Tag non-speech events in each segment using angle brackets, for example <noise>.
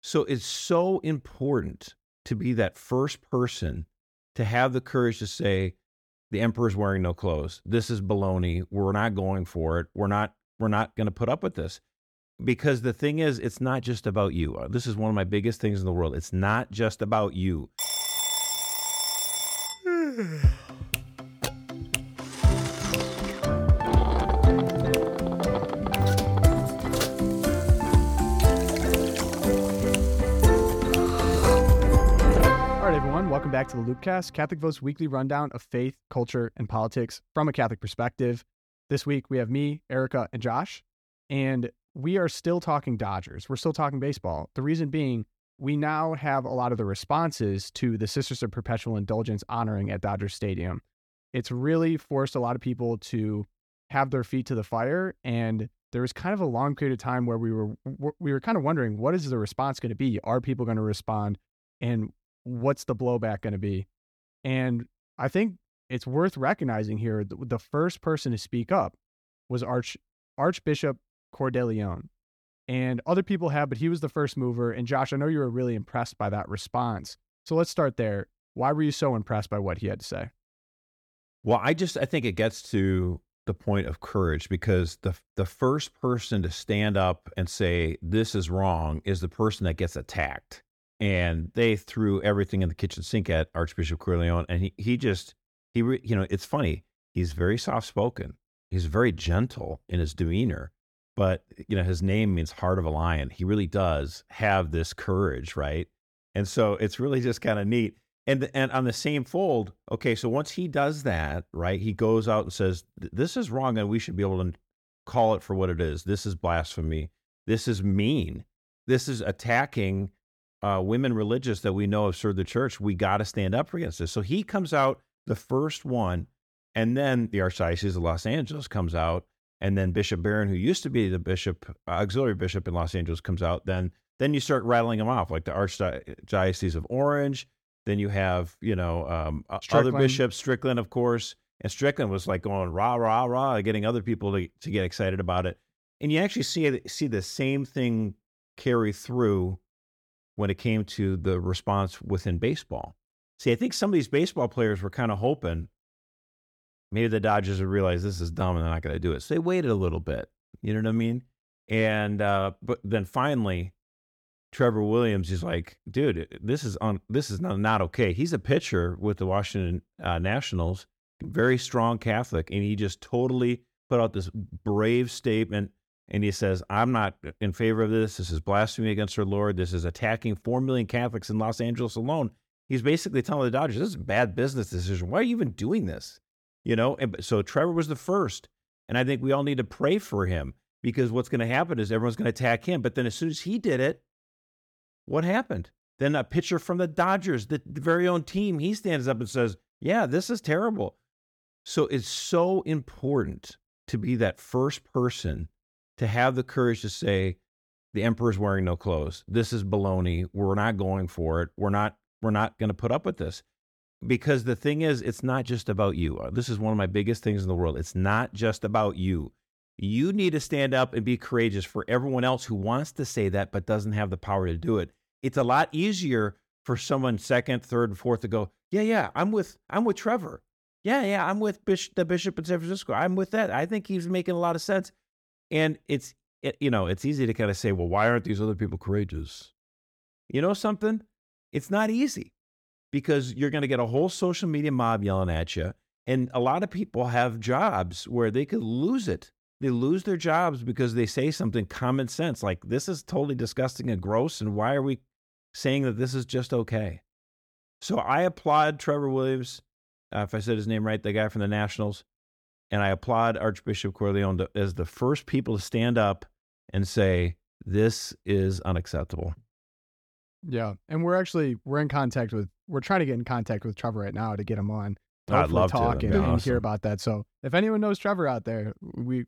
So it's so important to be that first person to have the courage to say, the emperor's wearing no clothes. This is baloney. We're not going for it. We're not we're not going to put up with this. Because the thing is, it's not just about you. Uh, This is one of my biggest things in the world. It's not just about you. Back to the Loopcast, Catholic Vote's weekly rundown of faith, culture, and politics from a Catholic perspective. This week we have me, Erica, and Josh, and we are still talking Dodgers. We're still talking baseball. The reason being, we now have a lot of the responses to the Sisters of Perpetual Indulgence honoring at Dodger Stadium. It's really forced a lot of people to have their feet to the fire, and there was kind of a long period of time where we were we were kind of wondering what is the response going to be? Are people going to respond? And what's the blowback going to be? And I think it's worth recognizing here the, first person to speak up was Arch Archbishop Cordileone. And other people have, but he was the first mover. And Josh, I know you were really impressed by that response. So let's start there. Why were you so impressed by what he had to say? Well, I just I think it gets to the point of courage because the the first person to stand up and say this is wrong is the person that gets attacked. And they threw everything in the kitchen sink at Archbishop Cordileone, and he he just he you know it's funny he's very soft spoken, he's very gentle in his demeanor, but you know his name means heart of a lion. He really does have this courage, right? And so it's really just kind of neat. And and on the same fold, okay, so once he does that, right, he goes out and says, "This is wrong, and we should be able to call it for what it is. This is blasphemy. This is mean. This is attacking uh, women religious that we know have served the church. We got to stand up against this." So he comes out the first one, and then the Archdiocese of Los Angeles comes out, and then Bishop Barron, who used to be the bishop, uh, auxiliary bishop in Los Angeles, comes out. Then then you start rattling them off, like the Archdiocese of Orange. Then you have, you know, um, other bishops, Strickland, of course. And Strickland was like going rah, rah, rah, getting other people to, to get excited about it. And you actually see see the same thing carry through when it came to the response within baseball. See, I think some of these baseball players were kind of hoping maybe the Dodgers would realize this is dumb and they're not going to do it. So they waited a little bit. You know what I mean? And uh, but then finally, Trevor Williams is like, dude, this is on. This is not, not okay. He's a pitcher with the Washington uh, Nationals, very strong Catholic, and he just totally put out this brave statement. And he says, "I'm not in favor of this. This is blasphemy against our Lord. This is attacking four million Catholics in Los Angeles alone." He's basically telling the Dodgers, "This is a bad business decision. Why are you even doing this?" You know. And so Trevor was the first, and I think we all need to pray for him because what's going to happen is everyone's going to attack him. But then as soon as he did it, what happened? Then a pitcher from the Dodgers, the, the very own team, he stands up and says, Yeah, this is terrible. So it's so important to be that first person to have the courage to say, the emperor's wearing no clothes. This is baloney. We're not going for it. We're not we're not going to put up with this. Because the thing is, it's not just about you. Uh, This is one of my biggest things in the world. It's not just about you. You need to stand up and be courageous for everyone else who wants to say that but doesn't have the power to do it. It's a lot easier for someone second, third, and fourth to go, yeah, yeah, I'm with I'm with Trevor. Yeah, yeah, I'm with the bishop in San Francisco. I'm with that. I think he's making a lot of sense. And it's it, you know, it's easy to kind of say, well, why aren't these other people courageous? You know something? It's not easy because you're going to get a whole social media mob yelling at you. And a lot of people have jobs where they could lose it. They lose their jobs because they say something common sense like, this is totally disgusting and gross. And why are we saying that this is just okay? So I applaud Trevor Williams, uh, if I said his name right, the guy from the Nationals. And I applaud Archbishop Cordileone to, as the first people to stand up and say, this is unacceptable. Yeah, and we're actually we're in contact with we're trying to get in contact with Trevor right now to get him on. To I'd love to. talk That'd and, be and hear about that. So if anyone knows Trevor out there, we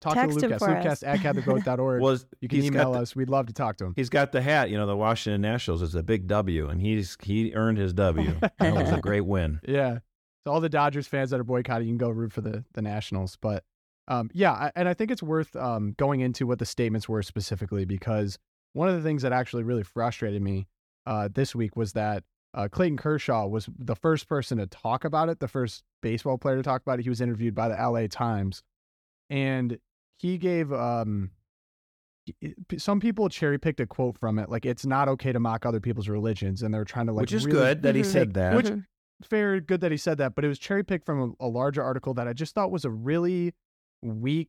talk Text to him Lucas, for Lucas us. at CatholicVote.org. Was <laughs> you can he's email the- us. We'd love to talk to him. He's got the hat, you know, the Washington Nationals. is a big W, and he's he earned his W. that was a <laughs> great win. Yeah. So all the Dodgers fans that are boycotting, you can go root for the the Nationals. But um, yeah, I, and I think it's worth um, going into what the statements were specifically because one of the things that actually really frustrated me uh, this week was that uh, Clayton Kershaw was the first person to talk about it, the first baseball player to talk about it. He was interviewed by the LA Times, and he gave um, some people cherry picked a quote from it, like it's not okay to mock other people's religions, and they're trying to like which is really, good that he <laughs> said that. Which- fair, good that he said that, but it was cherry picked from a, a larger article that I just thought was a really weak,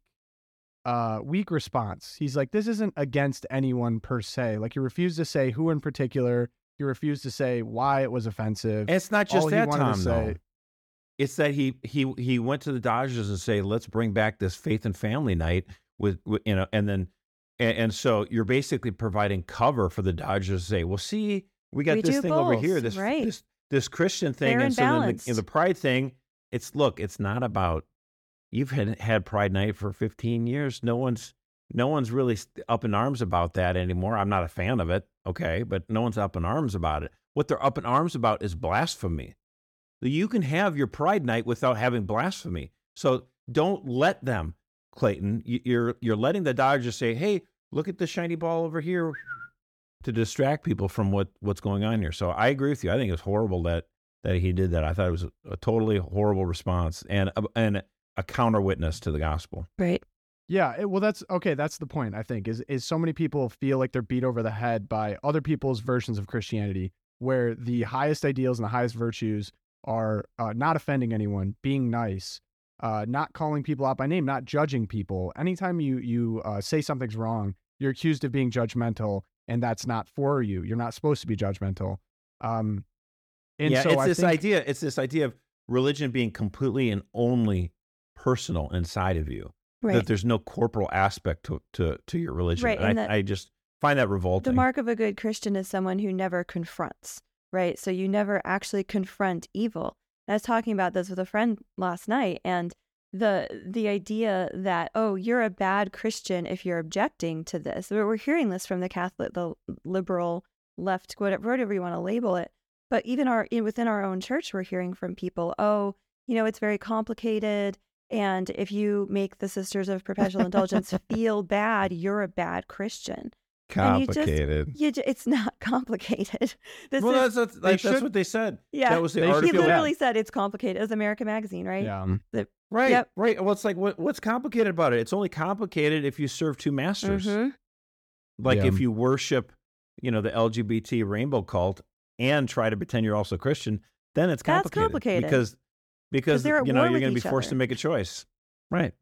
uh, weak response. He's like, this isn't against anyone per se. Like he refused to say who in particular. He refused to say why it was offensive. And it's not just All he that, wanted to Tom. say- though. It's that he he he went to the Dodgers and say, "Let's bring back this faith and family night." With, with you know, and then and, and so you're basically providing cover for the Dodgers to say, "Well, see, we got We this do thing over here, this right. this this Christian thing, and so the, the Pride thing, it's look, it's not about you've had had Pride Night for 15 years. No one's no one's really up in arms about that anymore. I'm not a fan of it, okay, but no one's up in arms about it. What they're up in arms about is blasphemy. You can have your Pride Night without having blasphemy. So don't let them, Clayton. You- You're you're letting the Dodgers say, "Hey, look at the shiny ball over here," to distract people from what what's going on here. So I agree with you. I think it's horrible that that he did that. I thought it was a, a totally horrible response and a, and a counter witness to the gospel. Right. Yeah, it, well, that's okay. That's the point. I think is is so many people feel like they're beat over the head by other people's versions of Christianity, where the highest ideals and the highest virtues are uh, not offending anyone, being nice, uh, not calling people out by name, not judging people. Anytime you you uh, say something's wrong, you're accused of being judgmental, and that's not for you. You're not supposed to be judgmental. Um, and yeah, so it's I this think, idea. It's this idea of religion being completely and only personal inside of you. Right. That there's no corporal aspect to to, to your religion. Right, And and I, that- I just find that revolting. The mark of a good Christian is someone who never confronts, right? So you never actually confront evil. I was talking about this with a friend last night, and the the idea that oh, you're a bad Christian if you're objecting to this. We're we're hearing this from the Catholic, the liberal left, whatever, whatever you want to label it. But even our in- within our own church, we're hearing from people, oh, you know, it's very complicated. And if you make the Sisters of Perpetual Indulgence <laughs> feel bad, you're a bad Christian. And you just- Complicated. You ju- it's not <laughs> complicated. <laughs> This well, is that's that's, like, that's what they said. yeah. that was the They should he article. feel bad. literally said it's complicated. It was America Magazine, right? yeah, Right, Yep. right. Well, it's like what, what's complicated about it? It's only complicated if you serve two masters. Mhm. Like Yeah. if you worship, you know, the LGBT rainbow cult and try to pretend you're also Christian, then it's That's complicated. complicated. because because they're you know you're going to be each forced to make a choice. Right.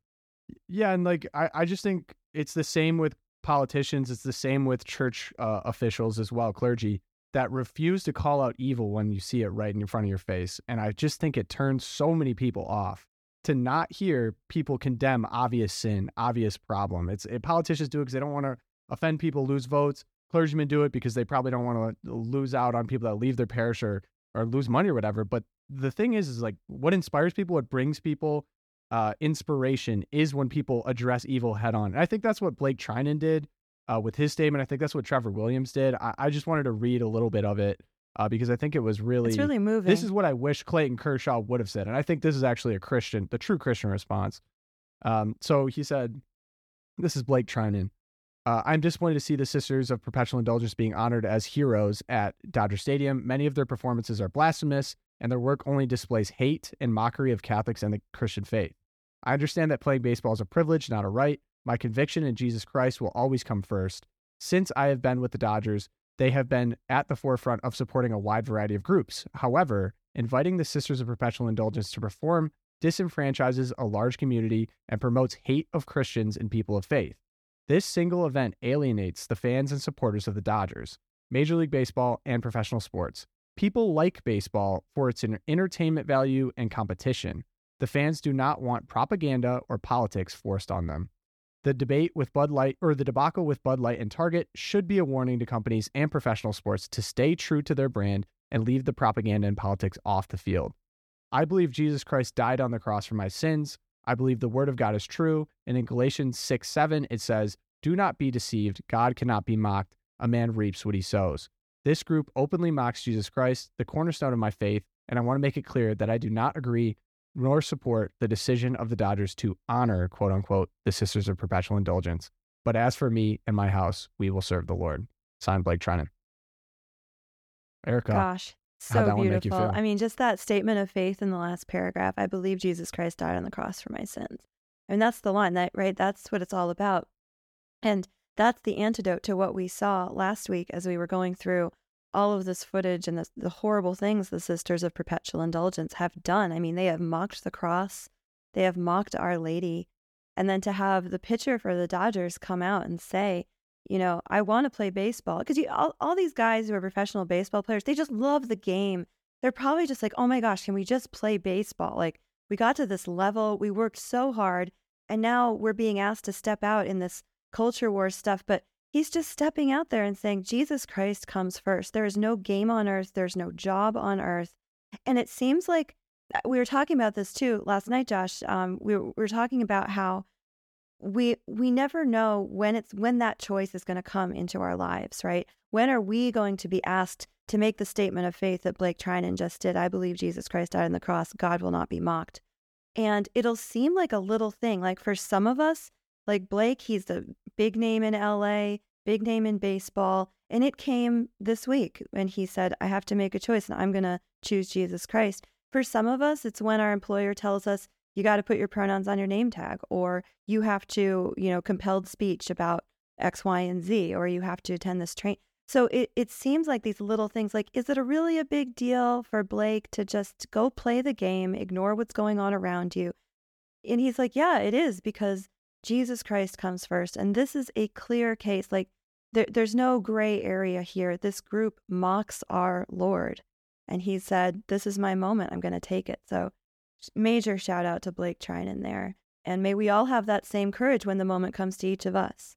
Yeah, and like I, I just think it's the same with politicians. It's the same with church uh, officials as well, clergy that refuse to call out evil when you see it right in front of your face. And I just think it turns so many people off to not hear people condemn obvious sin, obvious problem. It's it, politicians do it because they don't want to offend people, lose votes. Clergymen do it because they probably don't want to lose out on people that leave their parish or or lose money or whatever. But the thing is, is like what inspires people, what brings people uh, inspiration is when people address evil head on. And I think that's what Blake Treinen did uh, with his statement. I think that's what Trevor Williams did. I, I just wanted to read a little bit of it uh, because I think it was really, It's really moving. this is what I wish Clayton Kershaw would have said. And I think this is actually a Christian, the true Christian response. Um, so he said, This is Blake Treinen. Uh, I'm disappointed to see the Sisters of Perpetual Indulgence being honored as heroes at Dodger Stadium. Many of their performances are blasphemous, and their work only displays hate and mockery of Catholics and the Christian faith. I understand that playing baseball is a privilege, not a right. My conviction in Jesus Christ will always come first. Since I have been with the Dodgers, they have been at the forefront of supporting a wide variety of groups. However, inviting the Sisters of Perpetual Indulgence to perform disenfranchises a large community and promotes hate of Christians and people of faith. This single event alienates the fans and supporters of the Dodgers, Major League Baseball, and professional sports. People like baseball for its entertainment value and competition. The fans do not want propaganda or politics forced on them. The debate with Bud Light or the debacle with Bud Light and Target should be a warning to companies and professional sports to stay true to their brand and leave the propaganda and politics off the field. I believe Jesus Christ died on the cross for my sins. I believe the word of God is true. And in Galatians 6 7, it says, Do not be deceived. God cannot be mocked. A man reaps what he sows. This group openly mocks Jesus Christ, the cornerstone of my faith, and I want to make it clear that I do not agree nor support the decision of the Dodgers to honor, quote unquote, the Sisters of Perpetual Indulgence. But as for me and my house, we will serve the Lord. Signed Blake Treinen. Erica. Gosh, so that one make you beautiful. I mean, just that statement of faith in the last paragraph. I believe Jesus Christ died on the cross for my sins. I mean, that's the line that right. That's what it's all about, and that's the antidote to what we saw last week as we were going through all of this footage and the, the horrible things the Sisters of Perpetual Indulgence have done. I mean, they have mocked the cross, they have mocked Our Lady, and then to have the pitcher for the Dodgers come out and say, you know, I want to play baseball because all, all these guys who are professional baseball players, they just love the game. They're probably just like, oh my gosh, can we just play baseball? Like, we got to this level, we worked so hard, and now we're being asked to step out in this culture war stuff. But he's just stepping out there and saying, Jesus Christ comes first. There is no game on earth, there's no job on earth. And it seems like uh, we were talking about this too last night, Josh. Um, we, were, we were talking about how we we never know when it's when that choice is going to come into our lives, right? When are we going to be asked to make the statement of faith that Blake Treinen just did? I believe Jesus Christ died on the cross. God will not be mocked. And it'll seem like a little thing. Like for some of us, like Blake, he's the big name in LA, big name in baseball. And it came this week when he said, I have to make a choice and I'm going to choose Jesus Christ. For some of us, it's when our employer tells us, you got to put your pronouns on your name tag, or you have to, you know, compelled speech about X, Y, and Z, or you have to attend this train. So it, it seems like these little things like, is it a really a big deal for Blake to just go play the game, ignore what's going on around you? And he's like, yeah, it is because Jesus Christ comes first. And this is a clear case. Like, there, there's no gray area here. This group mocks our Lord. And he said, This is my moment. I'm going to take it. So, major shout out to Blake Treinen there. And may we all have that same courage when the moment comes to each of us.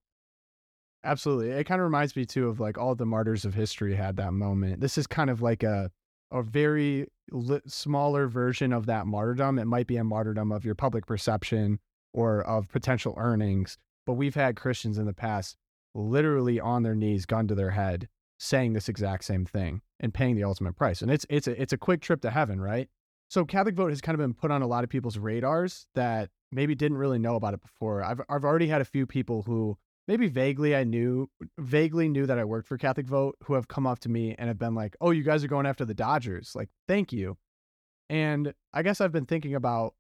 Absolutely. It kind of reminds me too of like all the martyrs of history had that moment. This is kind of like a a very li- smaller version of that martyrdom. It might be a martyrdom of your public perception or of potential earnings, but we've had Christians in the past literally on their knees, gun to their head, saying this exact same thing and paying the ultimate price. And it's it's a, it's a quick trip to heaven, right? So Catholic vote has kind of been put on a lot of people's radars that maybe didn't really know about it before. I've I've already had a few people who maybe vaguely I knew vaguely knew that I worked for Catholic Vote who have come up to me and have been like, "Oh, you guys are going after the Dodgers." Like, "Thank you." And I guess I've been thinking about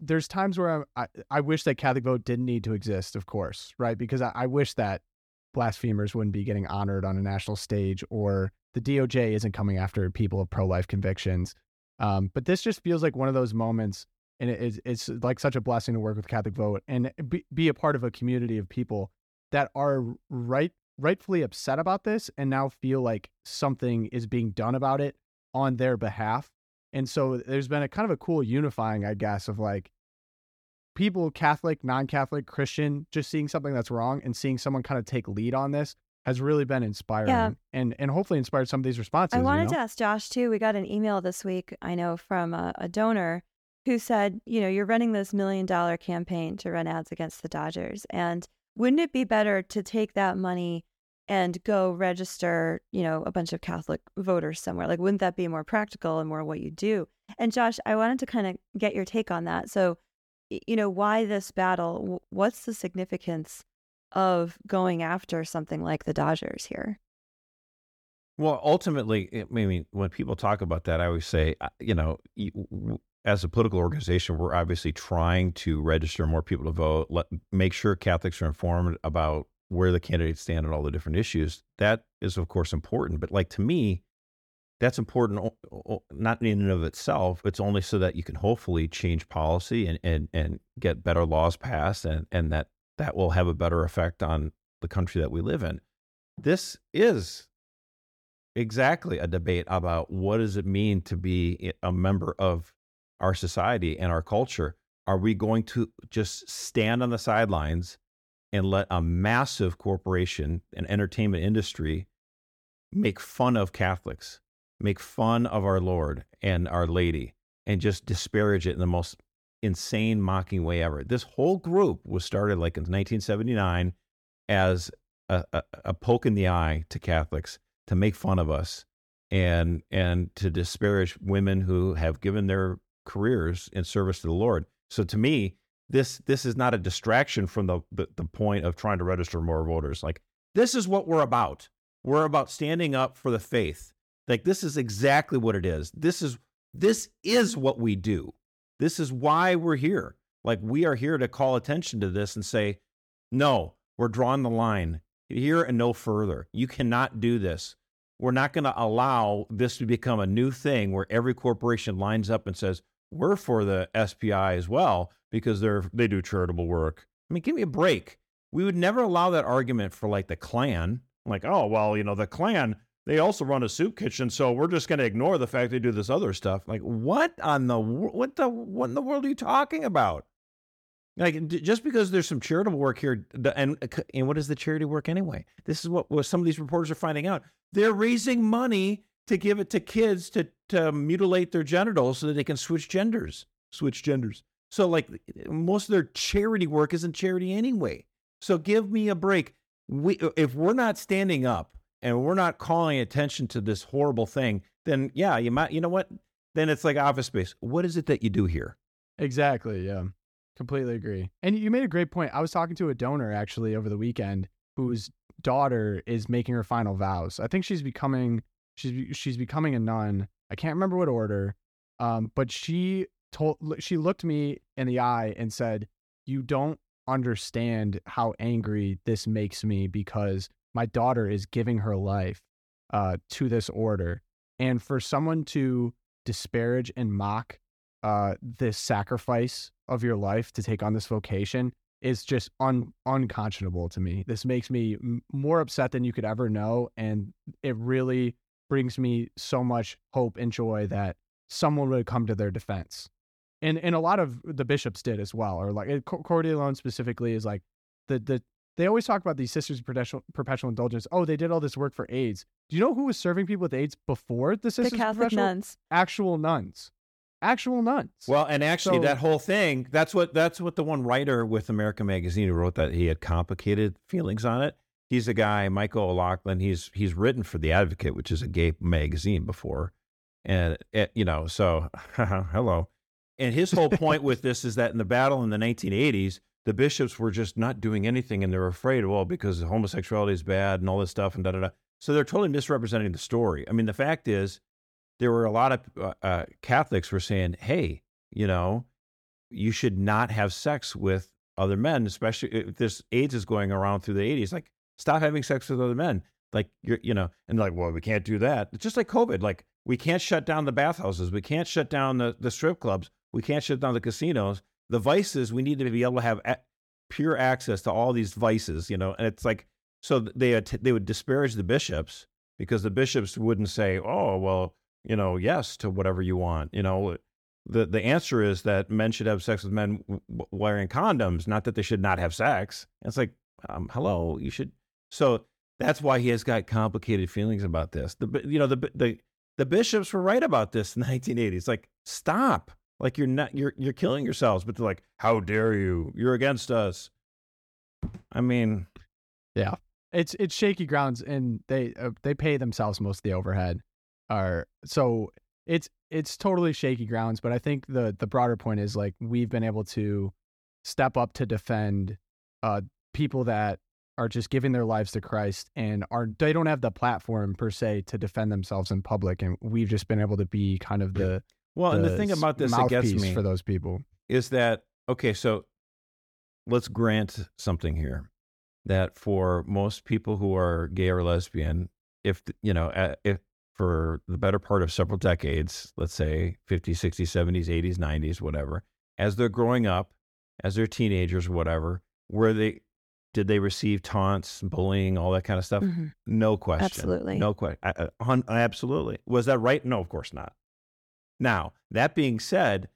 there's times where I, I, I wish that Catholic Vote didn't need to exist, of course, right? Because I, I wish that blasphemers wouldn't be getting honored on a national stage or the DOJ isn't coming after people of pro-life convictions. Um, but this just feels like one of those moments and it, it's, it's like such a blessing to work with Catholic Vote and be, be a part of a community of people that are right rightfully upset about this and now feel like something is being done about it on their behalf. And so there's been a kind of a cool unifying, I guess, of like people, Catholic, non Catholic, Christian, just seeing something that's wrong and seeing someone kind of take lead on this has really been inspiring Yeah. and, and hopefully inspired some of these responses. I wanted you know? to ask Josh too. We got an email this week, I know, from a, a donor who said, you know, you're running this million dollar campaign to run ads against the Dodgers. And wouldn't it be better to take that money and go register, you know, a bunch of Catholic voters somewhere? Like, wouldn't that be more practical and more what you do? And Josh, I wanted to kind of get your take on that. So, you know, why this battle? What's the significance of going after something like the Dodgers here? Well, ultimately, I mean, when people talk about that, I always say, uh, you know, as a political organization, we're obviously trying to register more people to vote, let, make sure Catholics are informed about where the candidates stand on all the different issues. That is, of course, important. But like to me, that's important not in and of itself. It's only so that you can hopefully change policy and, and, and get better laws passed, and, and that that will have a better effect on the country that we live in. This is exactly a debate about what does it mean to be a member of our society and our culture are we going to just stand on the sidelines and let a massive corporation and entertainment industry make fun of catholics make fun of our lord and our lady and just disparage it in the most insane mocking way ever this whole group was started like in 1979 as a, a, a poke in the eye to catholics to make fun of us and and to disparage women who have given their careers in service to the Lord. So to me, this this is not a distraction from the, the the point of trying to register more voters. Like this is what we're about. We're about standing up for the faith. Like this is exactly what it is. This is this is what we do. This is why we're here. Like we are here to call attention to this and say, no, we're drawing the line here and no further. You cannot do this. We're not going to allow this to become a new thing where every corporation lines up and says, we're for the SPI as well because they're they do charitable work. I mean, give me a break. We would never allow that argument for like the Klan. Like, oh, well, you know, the Klan, they also run a soup kitchen, so we're just going to ignore the fact they do this other stuff. Like, what on the what the what in the world are you talking about? Like, just because there's some charitable work here, and uh, and what is the charity work anyway? This is what, what some of these reporters are finding out. They're raising money to give it to kids to to mutilate their genitals so that they can switch genders, switch genders. So, like, most of their charity work isn't charity anyway. So, give me a break. We, if we're not standing up and we're not calling attention to this horrible thing, then yeah, you might, you know what? Then it's like office space. What is it that you do here? Exactly. Yeah. Completely agree. And you made a great point. I was talking to a donor actually over the weekend whose daughter is making her final vows. I think she's becoming she's she's becoming a nun. I can't remember what order. Um, but she told she looked me in the eye and said, "You don't understand how angry this makes me because my daughter is giving her life uh, to this order, and for someone to disparage and mock uh, this sacrifice of your life to take on this vocation is just un- unconscionable to me. This makes me m- more upset than you could ever know. And it really brings me so much hope and joy that someone would come to their defense. And, and a lot of the bishops did as well, or like eh, Cordileone specifically is like the, the, they always talk about these sisters of perpetual, perpetual indulgence. Oh, they did all this work for AIDS. Do you know who was serving people with AIDS before the sisters? The Catholic nuns. Actual nuns actual nuns. Well, and actually, so, that whole thing that's what that's what the one writer with American Magazine who wrote that he had complicated feelings on it. He's a guy, Michael O'Loughlin. He's he's written for the Advocate, which is a gay magazine before, and it, eh, you know, so <laughs> hello. And his whole point with this is that in the battle in the 1980s, the bishops were just not doing anything, and they're afraid, well, because homosexuality is bad and all this stuff, and da da da. So they're totally misrepresenting the story. I mean, the fact is, there were a lot of uh, uh, Catholics were saying, "Hey, you know, you should not have sex with other men, especially if this AIDS is going around through the 80s. Like, stop having sex with other men. Like, you're, you know, and like, well, we can't do that. It's just like COVID. Like, we can't shut down the bathhouses. We can't shut down the, the strip clubs. We can't shut down the casinos. The vices, we need to be able to have a- pure access to all these vices, you know, and it's like, so they, they would disparage the bishops because the bishops wouldn't say, oh, well, you know, yes to whatever you want. You know, the the answer is that men should have sex with men wearing condoms, not that they should not have sex. it's like, um, hello, you should. So that's why he has got complicated feelings about this. The you know the the the bishops were right about this in the <laughs> 1980s. Like, stop. Like you're not you're you're killing yourselves. But they're like, how dare you? You're against us. I mean, yeah, it's it's shaky grounds, and they uh, they pay themselves most of the overhead are so it's it's totally shaky grounds but i think the the broader point is like we've been able to step up to defend uh people that are just giving their lives to Christ and are they don't have the platform per se to defend themselves in public and we've just been able to be kind of the well the and the thing about this that gets me for those people. is that okay so let's grant something here that for most people who are gay or lesbian if you know if for the better part of several decades, let's say 50s, 60s, 70s, 80s, 90s, whatever, as they're growing up, as they're teenagers, whatever, were they did they receive taunts, bullying, all that kind of stuff? Mm-hmm. No question. Absolutely. No question. Absolutely. Was that right? No, of course not. Now, that being said,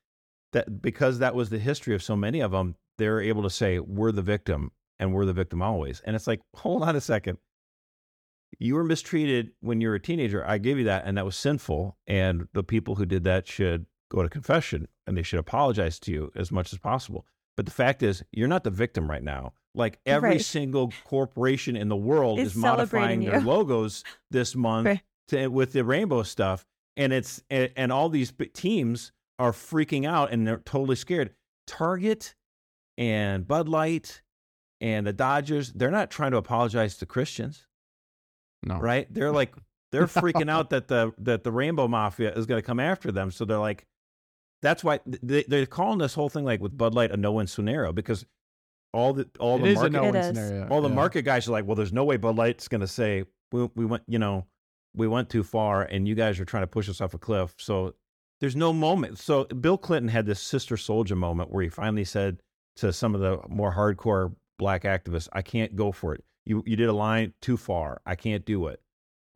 that because that was the history of so many of them, they're able to say, we're the victim and we're the victim always. And it's like, <laughs> hold on a second you were mistreated when you were a teenager. I give you that, and that was sinful. And the people who did that should go to confession and they should apologize to you as much as possible. But the fact is, you're not the victim right now. Like every right. single corporation in the world is modifying you. their <laughs> logos this month right. to, with the rainbow stuff, and it's and, and all these teams are freaking out and they're totally scared. Target and Bud Light and the Dodgers, they're not trying to apologize to Christians. No. right? They're like <laughs> they're freaking out that the that the Rainbow Mafia is going to come after them. So they're like, that's why they, they're calling this whole thing like with Bud Light a no-win scenario because all the all It the market no-win It is. scenario. all the yeah. market guys are like, well, there's no way Bud Light's going to say we we went, you know, we went too far, and you guys are trying to push us off a cliff. So there's no moment. So Bill Clinton had this Sister Souljah moment where he finally said to some of the more hardcore black activists, "I can't go for it. You you did a line too far. I can't do it."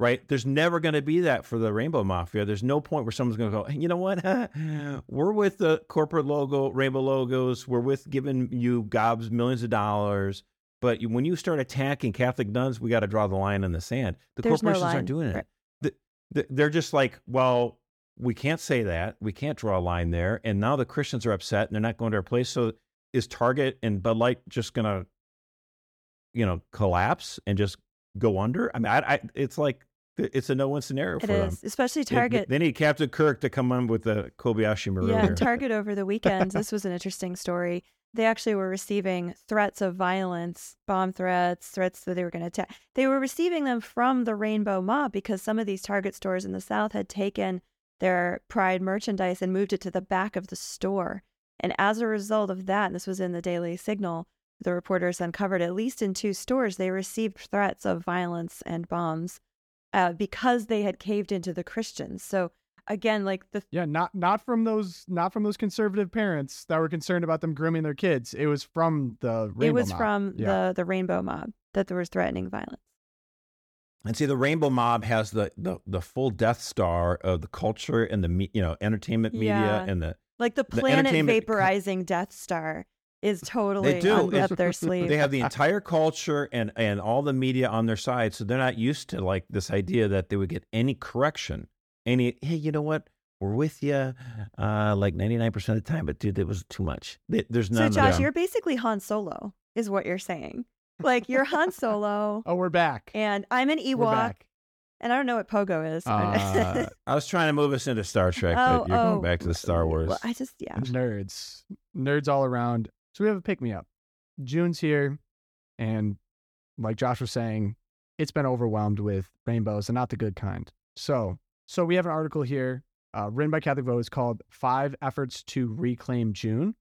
Right? There's never going to be that for the Rainbow Mafia. There's no point where someone's going to go, hey, you know what? <laughs> We're with the corporate logo, rainbow logos. We're with giving you gobs millions of dollars. But you- when you start attacking Catholic nuns, we got to draw the line in the sand. The There's corporations line. aren't doing it. Right. The- They're just like, well, we can't say that. We can't draw a line there. And now the Christians are upset and they're not going to our place. So is Target and Bud Light just going to, you know, collapse and just go under? I mean, I, I it's like it's a no-win scenario It for them. especially Target. They, need Captain Kirk to come on with the Kobayashi Maru. Yeah, <laughs> Target over the weekend. this was an interesting story. They actually were receiving threats of violence, bomb threats, threats that they were going to attack. They were receiving them from the Rainbow Mob because some of these Target stores in the South had taken their Pride merchandise and moved it to the back of the store. And as a result of that, and this was in the Daily Signal, the reporters uncovered at least in two stores they received threats of violence and bombs uh, because they had caved into the Christians. So again, like the Yeah, not not from those not from those conservative parents that were concerned about them grooming their kids. It was from the Rainbow it was Mob. from yeah. the the rainbow mob that there was threatening violence And see, the Rainbow Mob has the, the, the full Death Star of the culture and the me, you know entertainment media Yeah. and the like the The planet entertainment- vaporizing death star is totally they do. on, up their sleeve they have the entire culture and and all the media on their side, so they're not used to like this idea that they would get any correction, any hey, you know what? We're with you, uh, like ninety nine percent of the time, but dude, it was too much. There- There's so none of josh that. you're basically han solo is what you're saying like you're han solo Oh, we're back. and i'm an ewok and i don't know what pogo is Uh, <laughs> I was trying to move us into Star Trek, Oh, but you're oh. going back to the Star Wars. well, i just yeah nerds, nerds all around. So we have a pick me up. June's here, and like Josh was saying, it's been overwhelmed with rainbows and not the good kind. So, so we have an article here uh, written by Catholic Vote. It's called Five Efforts to Reclaim June.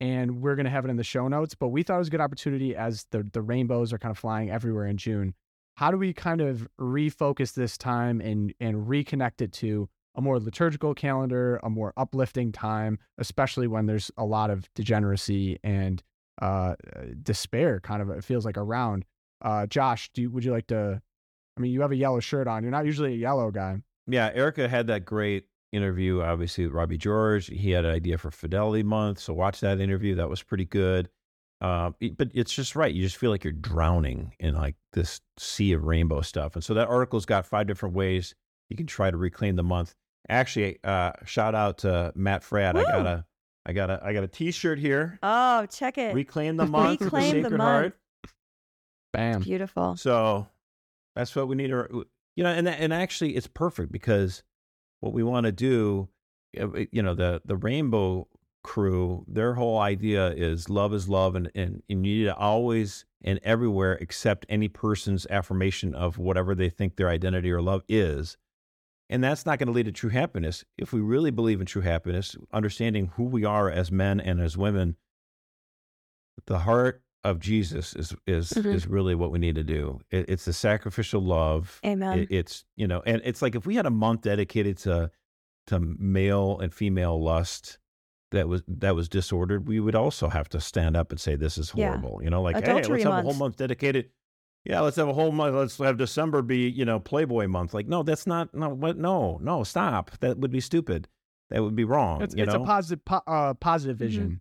And we're going to have it in the show notes. But we thought it was a good opportunity as the, the rainbows are kind of flying everywhere in June. How do we kind of refocus this time and, and reconnect it to a more liturgical calendar, a more uplifting time, especially when there's a lot of degeneracy and uh, despair kind of, it feels like around. Uh, Josh, do you, would you like to? I mean, you have a yellow shirt on. You're not usually a yellow guy. Yeah, Erica had that great interview, obviously, with Robbie George. He had an idea for Fidelity Month. So watch that interview. That was pretty good. Uh, but it's just right. You just feel like you're drowning in like this sea of rainbow stuff. And so that article's got five different ways you can try to reclaim the month. Actually, uh, shout out to Matt Fradd. I got a, I got a, I got a T-shirt here. oh check it Reclaim the <laughs> month, with the Reclaim the Sacred month. Heart. Bam. beautiful So that's what we need to, you know, and and actually it's perfect because what we want to do, uh, you know, the the Rainbow Crew, their whole idea is love is love, and and, and you need to always and everywhere accept any person's affirmation of whatever they think their identity or love is. And that's not going to lead to true happiness. If we really believe in true happiness, understanding who we are as men and as women, the heart of Jesus is is Mhm. is really what we need to do. It, it's the sacrificial love. amen It, it's you know, and it's like if we had a month dedicated to to male and female lust that was that was disordered, we would also have to stand up and say this is Yeah. horrible. You know, like hey, Adultery let's have a whole month. month dedicated. Yeah, let's have a whole month. Let's have December be you know Playboy month. Like, no, that's not. No, what? No, no, stop. That would be stupid. That would be wrong. It's, you it's know, a positive, po- uh, positive Mm-hmm. vision.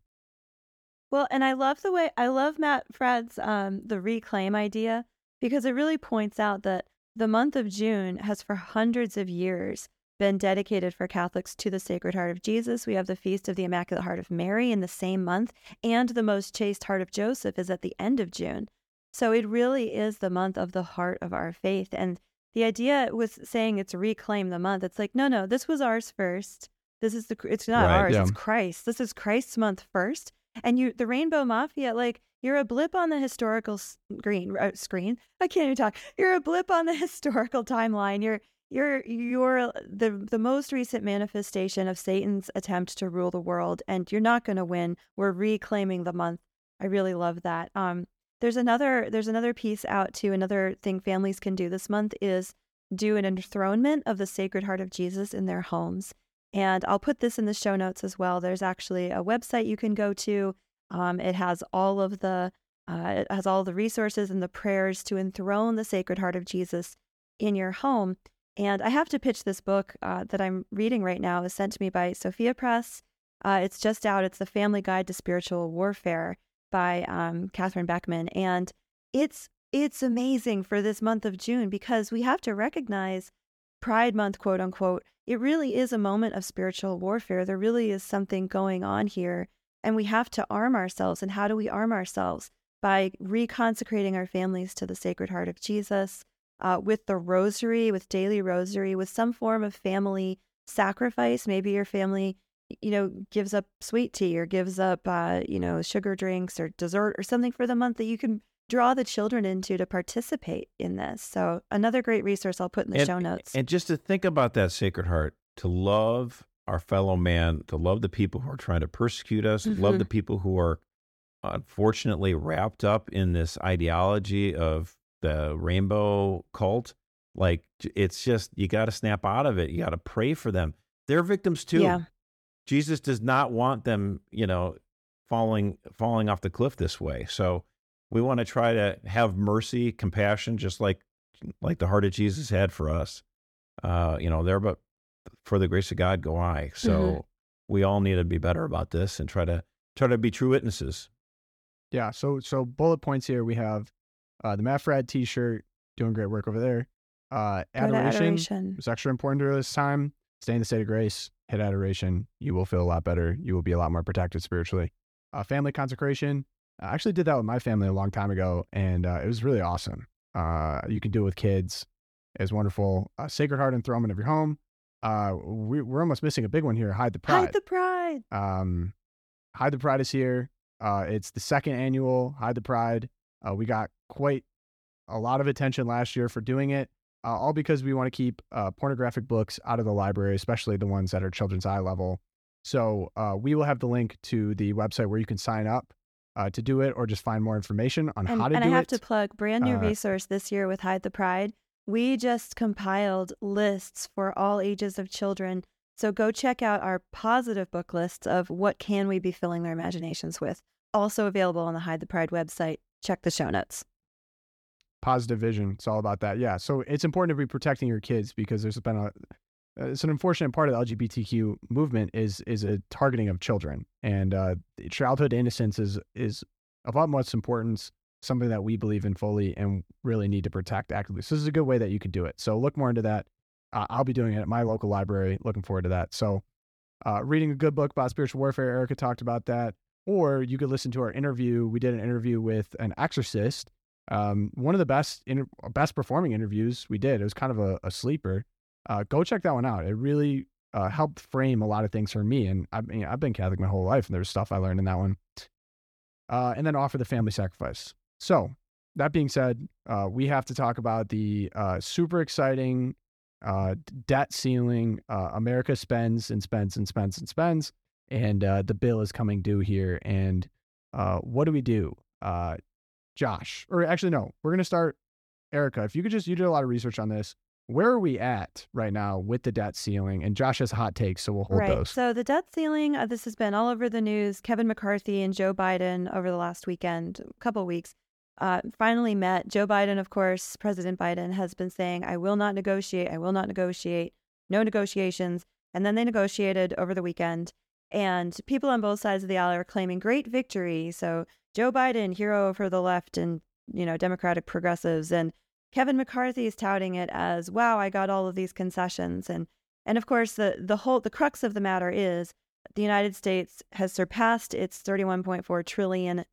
Well, and I love the way I love Matt Fradd's um the reclaim idea because it really points out that the month of June has for hundreds of years been dedicated for Catholics to the Sacred Heart of Jesus. We have the Feast of the Immaculate Heart of Mary in the same month, and the Most Chaste Heart of Joseph is at the end of June. So it really is the month of the heart of our faith. And the idea was saying it's reclaim the month. It's like, no, no, this was ours first. This is the it's not Right, ours, yeah. it's Christ. This is Christ's month first. And you the Rainbow Mafia, like You're a blip on the historical screen. Uh, screen. I can't even talk. You're a blip on the <laughs> historical timeline. You're you're you're the the most recent manifestation of Satan's attempt to rule the world, and you're not going to win. We're reclaiming the month. I really love that. Um, there's another there's another piece out too. Another thing families can do this month is do an enthronement of the Sacred Heart of Jesus in their homes. And I'll put this in the show notes as well. There's actually a website you can go to. Um, it has all of the uh, it has all the resources and the prayers to enthrone the Sacred Heart of Jesus in your home. And I have to pitch this book uh, that I'm reading right now. is sent to me by Sophia Press. Uh, it's just out. It's the Family Guide to Spiritual Warfare by um, Catherine Beckman, and it's it's amazing for this month of June because we have to recognize Pride Month, quote unquote. It really is a moment of spiritual warfare. There really is something going on here, and we have to arm ourselves. And how do we arm ourselves? By reconsecrating our families to the Sacred Heart of Jesus, uh, with the rosary, with daily rosary, with some form of family sacrifice. Maybe your family, you know, gives up sweet tea or gives up, uh, you know, sugar drinks or dessert or something for the month that you can draw the children into to participate in this. So another great resource I'll put in the and, show notes. And just to think about that Sacred Heart, to love our fellow man, to love the people who are trying to persecute us, mm-hmm. love the people who are unfortunately wrapped up in this ideology of the rainbow cult. Like it's just you got to snap out of it. You got to pray for them. They're victims too. Yeah. Jesus does not want them, you know, falling falling off the cliff this way. So we want to try to have mercy, compassion, just like like the heart of Jesus had for us. Uh, you know, there, but for the grace of God, go I. So mm-hmm. we all need to be better about this and try to try to be true witnesses. Yeah. So so bullet points here. We have uh, the Matt T-shirt doing great work over there. Uh, adoration, adoration was extra important during this time. Stay in the state of grace. Hit adoration. You will feel a lot better. You will be a lot more protected spiritually. Uh, family consecration. I actually did that with my family a long time ago, and uh, it was really awesome. Uh, you can do it with kids. It's wonderful. Uh, Sacred Heart enthronement of your home. Uh, we, are almost missing a big one here. Hide the Pride. Hide the Pride. Um, Hide the Pride is here. Uh, it's the second annual Hide the Pride. Uh, we got quite a lot of attention last year for doing it, all because we want to keep pornographic books out of the library, especially the ones that are children's eye level. So we will have the link to the website where you can sign up uh, to do it or just find more information on and, how to and do it. And I have it. to plug brand new uh, resource this year with Hide the Pride. We just compiled lists for all ages of children. So go check out our positive book lists of what can we be filling their imaginations with. Also available on the Hide the Pride website. Check the show notes. Positive vision. It's all about that. Yeah. So it's important to be protecting your kids because there's been a it's an unfortunate part of the LGBTQ movement is is a targeting of children and uh, childhood innocence is is of utmost importance, something that we believe in fully and really need to protect actively. So this is a good way that you could do it. So look more into that. Uh, I'll be doing it at my local library. Looking forward to that. So uh, reading a good book about spiritual warfare. Erica talked about that. Or you could listen to our interview. We did an interview with an exorcist. Um, one of the best inter- best performing interviews we did. It was kind of a, a sleeper uh, go check that one out. It really uh, helped frame a lot of things for me. And I mean, I've been Catholic my whole life, and there's stuff I learned in that one. Uh, and then offer the family sacrifice. So that being said, uh, we have to talk about the uh, super exciting uh, debt ceiling. America spends and spends and spends and spends, and the bill is coming due here. And what do we do, Josh? Or actually, no, we're gonna start. Erica, if you could just, you did a lot of research on this where are we at right now with the debt ceiling? And Josh has hot takes, so we'll hold right. those. So the debt ceiling, uh, this has been all over the news. Kevin McCarthy and Joe Biden over the last weekend, couple weeks, uh, finally met. Joe Biden, of course, President Biden has been saying, "I will not negotiate. I will not negotiate. No negotiations." And then they negotiated over the weekend, and people on both sides of the aisle are claiming great victory. So Joe Biden, hero for the left and you know Democratic progressives, and Kevin McCarthy is touting it as, wow, I got all of these concessions. And and of course the the whole the crux of the matter is the United States has surpassed its $31.4 trillion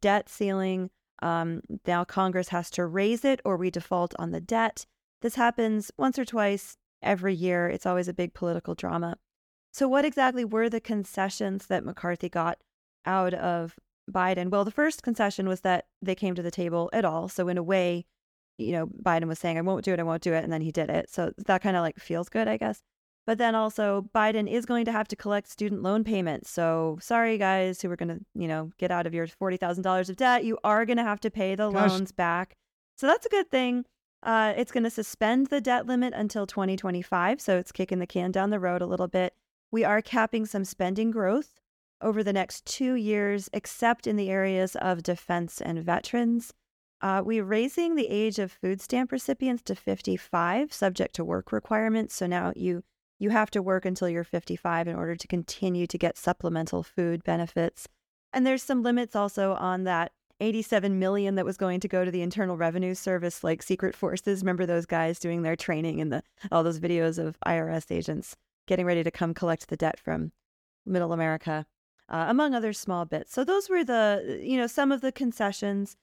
debt ceiling. Um, now Congress has to raise it or we default on the debt. This happens once or twice every year. It's always a big political drama. So, what exactly were the concessions that McCarthy got out of Biden. Well, the first concession was that they came to the table at all. So in a way, you know, Biden was saying, I won't do it, I won't do it. And then he did it. So that kind of like feels good, I guess. But then also, Biden is going to have to collect student loan payments. So sorry, guys, who are going to, you know, get out of your $40,000 of debt. You are going to have to pay the Gosh. loans back. So that's a good thing. Uh, it's going to suspend the debt limit until 2025. So it's kicking the can down the road a little bit. We are capping some spending growth over the next two years, except in the areas of defense and veterans. Uh, we're raising the age of food stamp recipients to 55, subject to work requirements. So now you you have to work until you're 55 in order to continue to get supplemental food benefits. And there's some limits also on that 87 million that was going to go to the Internal Revenue Service, like secret forces. Remember those guys doing their training and the all those videos of IRS agents getting ready to come collect the debt from Middle America, uh, among other small bits. So those were the you know some of the concessions,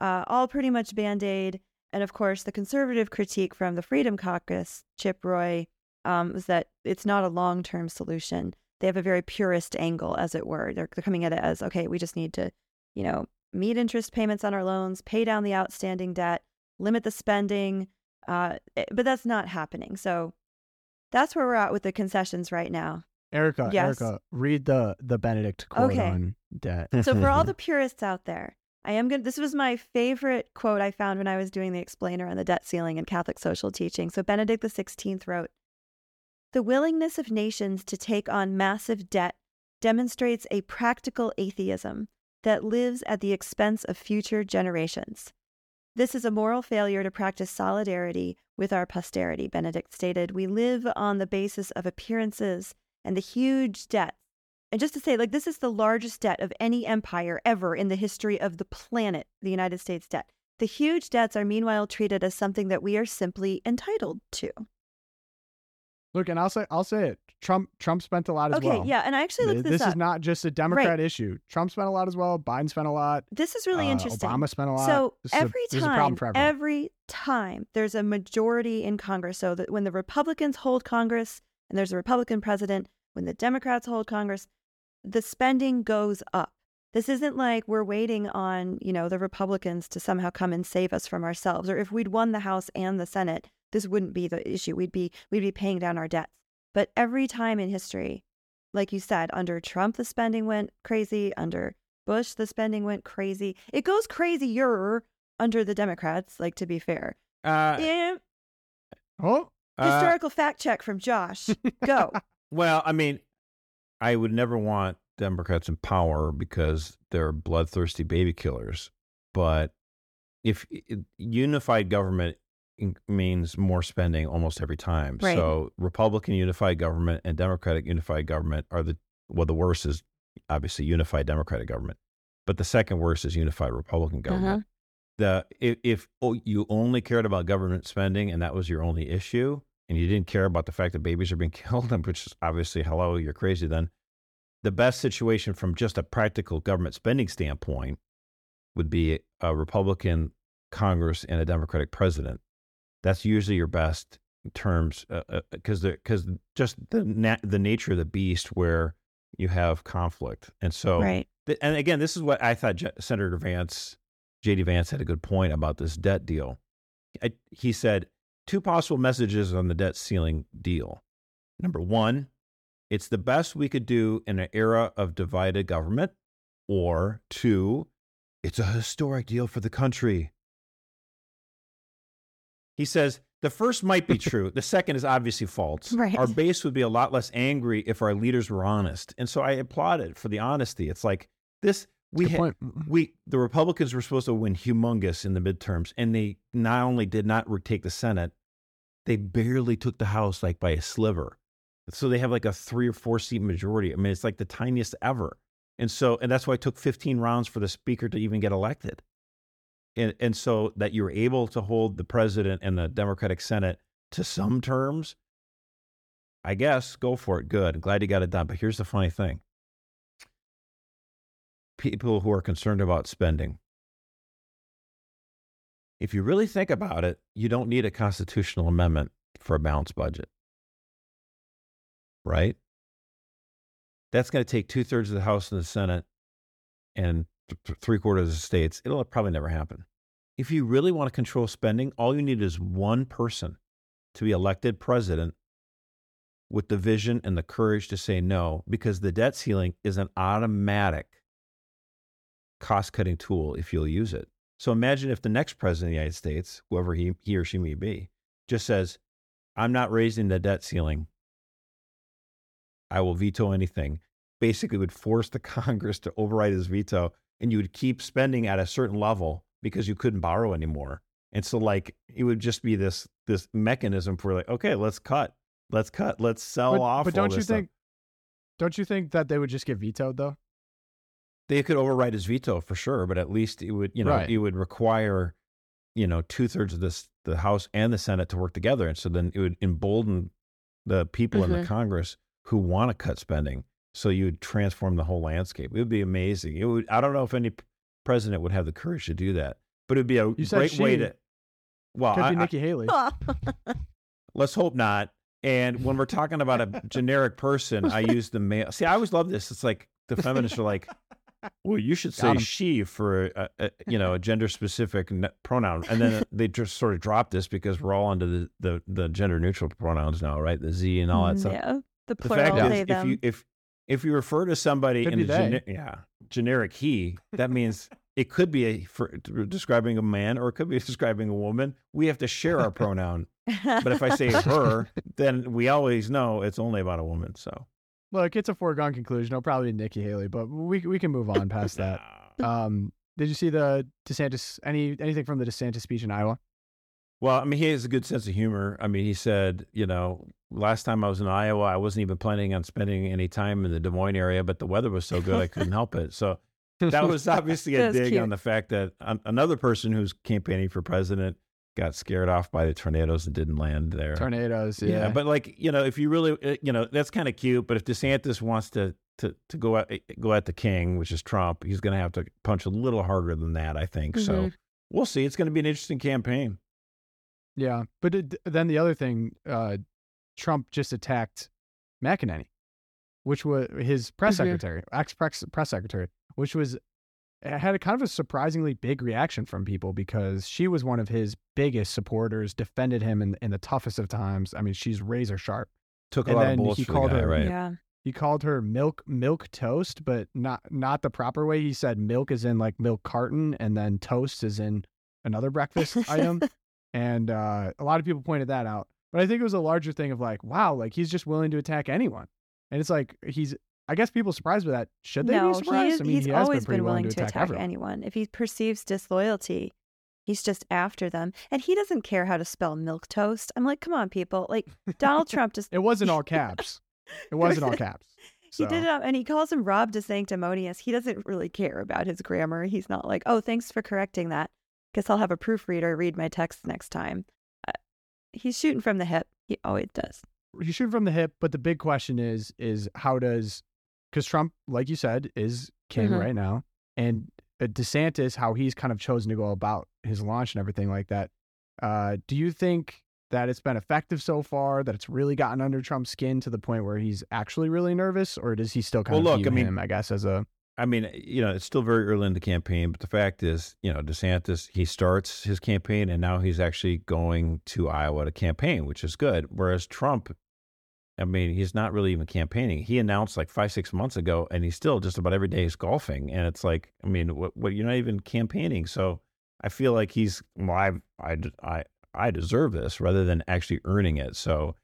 uh, all pretty much band aid. And of course, the conservative critique from the Freedom Caucus, Chip Roy, um, was that it's not a long term solution. They have a very purist angle, as it were. They're, they're coming at it as okay, we just need to, you know, meet interest payments on our loans, pay down the outstanding debt, limit the spending. Uh, eh, but that's not happening. So that's where we're at with the concessions right now. Erica, Yes. Erica, read the the Benedict quote Okay. on debt. So for all <laughs> the purists out there, I am going to this was my favorite quote I found when I was doing the explainer on the debt ceiling in Catholic social teaching. So Benedict XVI wrote, "The willingness of nations to take on massive debt demonstrates a practical atheism that lives at the expense of future generations. This is a moral failure to practice solidarity with our posterity," Benedict stated. "We live on the basis of appearances and the huge debts and just to say, like, this is the largest debt of any empire ever in the history of the planet, the United States debt. The huge debts are meanwhile treated as something that we are simply entitled to. Look, and I'll say I'll say it. Trump Trump spent a lot as okay, well. yeah, and I actually looked this this, up. is not just a Democrat issue. Trump spent a lot as well. Biden spent a lot. this is really uh, interesting. Obama spent a lot. So This every a time, every time there's a majority in Congress, so that when the Republicans hold Congress and there's a Republican president, when the Democrats hold Congress, the spending goes up. This isn't like we're waiting on, you know, the Republicans to somehow come and save us from ourselves. Or if we'd won the House and the Senate, this wouldn't be the issue. We'd be we'd be paying down our debts. But every time in history, like you said, under Trump the spending went crazy, under Bush the spending went crazy. It goes crazier under the Democrats, like to be fair. Uh, Eh, oh, uh, historical fact check from Josh. <laughs> Go. well, I mean, I would never want Democrats in power because they're bloodthirsty baby killers. But if unified government means more spending almost every time, Right. so Republican unified government and Democratic unified government are the well, the worst is obviously unified Democratic government, but the second worst is unified Republican government. The if, if oh, you only cared about government spending and that was your only issue, and you didn't care about the fact that babies are being <laughs> killed, which is obviously, hello, you're crazy then. The best situation from just a practical government spending standpoint would be a Republican Congress and a Democratic president. That's usually your best terms uh, uh, because because just the na- the nature of the beast where you have conflict, and so right. th- and again, this is what I thought Senator Vance, J.D. Vance had a good point about this debt deal. I, he said two possible messages on the debt ceiling deal. Number one, it's the best we could do in an era of divided government. Or two, it's a historic deal for the country. He says the first might be <laughs> true. the second is obviously false. Right. Our base would be a lot less angry if our leaders were honest. And so I applauded for the honesty. It's like this we good ha- point. we the Republicans were supposed to win humongous in the midterms, and they not only did not retake the Senate, they barely took the House like by a sliver. So they have like a three or four seat majority. I mean, it's like the tiniest ever. And so, and that's why it took 15 rounds for the speaker to even get elected. And and so that you were able to hold the president and the Democratic Senate to some terms. I guess go for it. Good. Glad you got it done. But here's the funny thing people who are concerned about spending. If you really think about it, you don't need a constitutional amendment for a balanced budget. Right? That's going to take two thirds of the House and the Senate and three quarters of the states, it'll probably never happen. If you really want to control spending, all you need is one person to be elected president with the vision and the courage to say no, because the debt ceiling is an automatic cost cutting tool if you'll use it. So imagine if the next president of the United States, whoever he, he or she may be, just says, I'm not raising the debt ceiling. I will veto anything. Basically, would force the <laughs> Congress to override his veto, and you would keep spending at a certain level because you couldn't borrow anymore. And so, like, it would just be this this mechanism for like, okay, let's cut, let's cut, let's sell but, off. But don't you stuff. think? Don't you think that they would just get vetoed though? They could override his veto for sure, but at least it would, you know, Right. it would require, you know, two thirds of this the House and the Senate to work together, and so then it would embolden the people in Mhm. the Congress who want to cut spending. So you would transform the whole landscape. It would be amazing. It would. I don't know if any president would have the courage to do that, but it'd be a You great way to. Well, Could I, be I- Nikki Haley. <laughs> let's hope not. And when we're talking about a generic person, I <laughs> use the male. See, I always love this. It's like the feminists are like, "Well, you should say she for a, a, you know a gender specific pronoun," and then they just sort of drop this because we're all under the, the, the gender neutral pronouns now, right? The Z and all that mm, stuff. yeah, the The plural fact they is, if you if if you refer to somebody Could in a they. yeah generic he, that means <laughs> it could be a for describing a man or it could be <laughs> describing a woman. We have to share our <laughs> pronoun. But if I say her, then we always know it's only about a woman. So Look, it's a foregone conclusion. It'll probably be Nikki Haley, but we we can move on past that. <laughs> Um, did you see the DeSantis? Any anything from the DeSantis speech in Iowa? Well, I mean, he has a good sense of humor. I mean, he said, you know, last time I was in Iowa, I wasn't even planning on spending any time in the Des Moines area, but the weather was so good I couldn't help it. So that <laughs> was obviously a dig cute. on the fact that an- another person who's campaigning for president got scared off by the tornadoes and didn't land there. Tornadoes. yeah. Yeah, but like you know, if you really, uh, you know, that's kind of cute. But if DeSantis wants to to to go at go at the king, which is Trump, he's going to have to punch a little harder than that. I think so. Mhm. We'll see. It's going to be an interesting campaign. yeah. But it, then the other thing, uh, Trump just attacked McEnany, which was his press Mhm. secretary, ex press press secretary, which was it had a kind of a surprisingly big reaction from people because she was one of his biggest supporters, defended him in in the toughest of times. I mean, she's razor sharp. Took a And lot then of bullets he for the called guy, her- right? Yeah. He called her milk milk toast, but not not the proper way. He said milk is in like milk carton, and then toast is in another breakfast <laughs> item. And uh, a lot of people pointed that out. But I think it was a larger thing of like, wow, like he's just willing to attack anyone. And it's like he's. I guess people surprised by that. Should they no, be surprised? he I mean, he's he always been been willing to attack, attack anyone. If he perceives disloyalty, he's just after them. And he doesn't care how to spell milk toast. I'm like, come on, people. Like Donald <laughs> Trump just It wasn't <laughs> all caps. It wasn't all caps. <laughs> He did it, up, and he calls him Ron de Sanctimonious. He doesn't really care about his grammar. He's not like, oh, thanks for correcting that. Guess I'll have a proofreader read my text next time. Uh, he's shooting from the hip. He always does. He's shooting from the hip, but the big question is is how does because Trump, like you said, is king Mhm. right now, and uh, DeSantis, how he's kind of chosen to go about his launch and everything like that. Uh, do you think that it's been effective so far? That it's really gotten under Trump's skin to the point where he's actually really nervous, or does he still kind Well, of look, view I mean- him, I guess, as a I mean, you know, it's still very early in the campaign, but the fact is, you know, DeSantis, he starts his campaign and now he's actually going to Iowa to campaign, which is good. Whereas Trump, I mean, he's not really even campaigning. He announced like five, six months ago, and he's still just about every day is golfing. And it's like, I mean, what, what you're not even campaigning. So I feel like he's, well, I, I, I, I deserve this rather than actually earning it. So,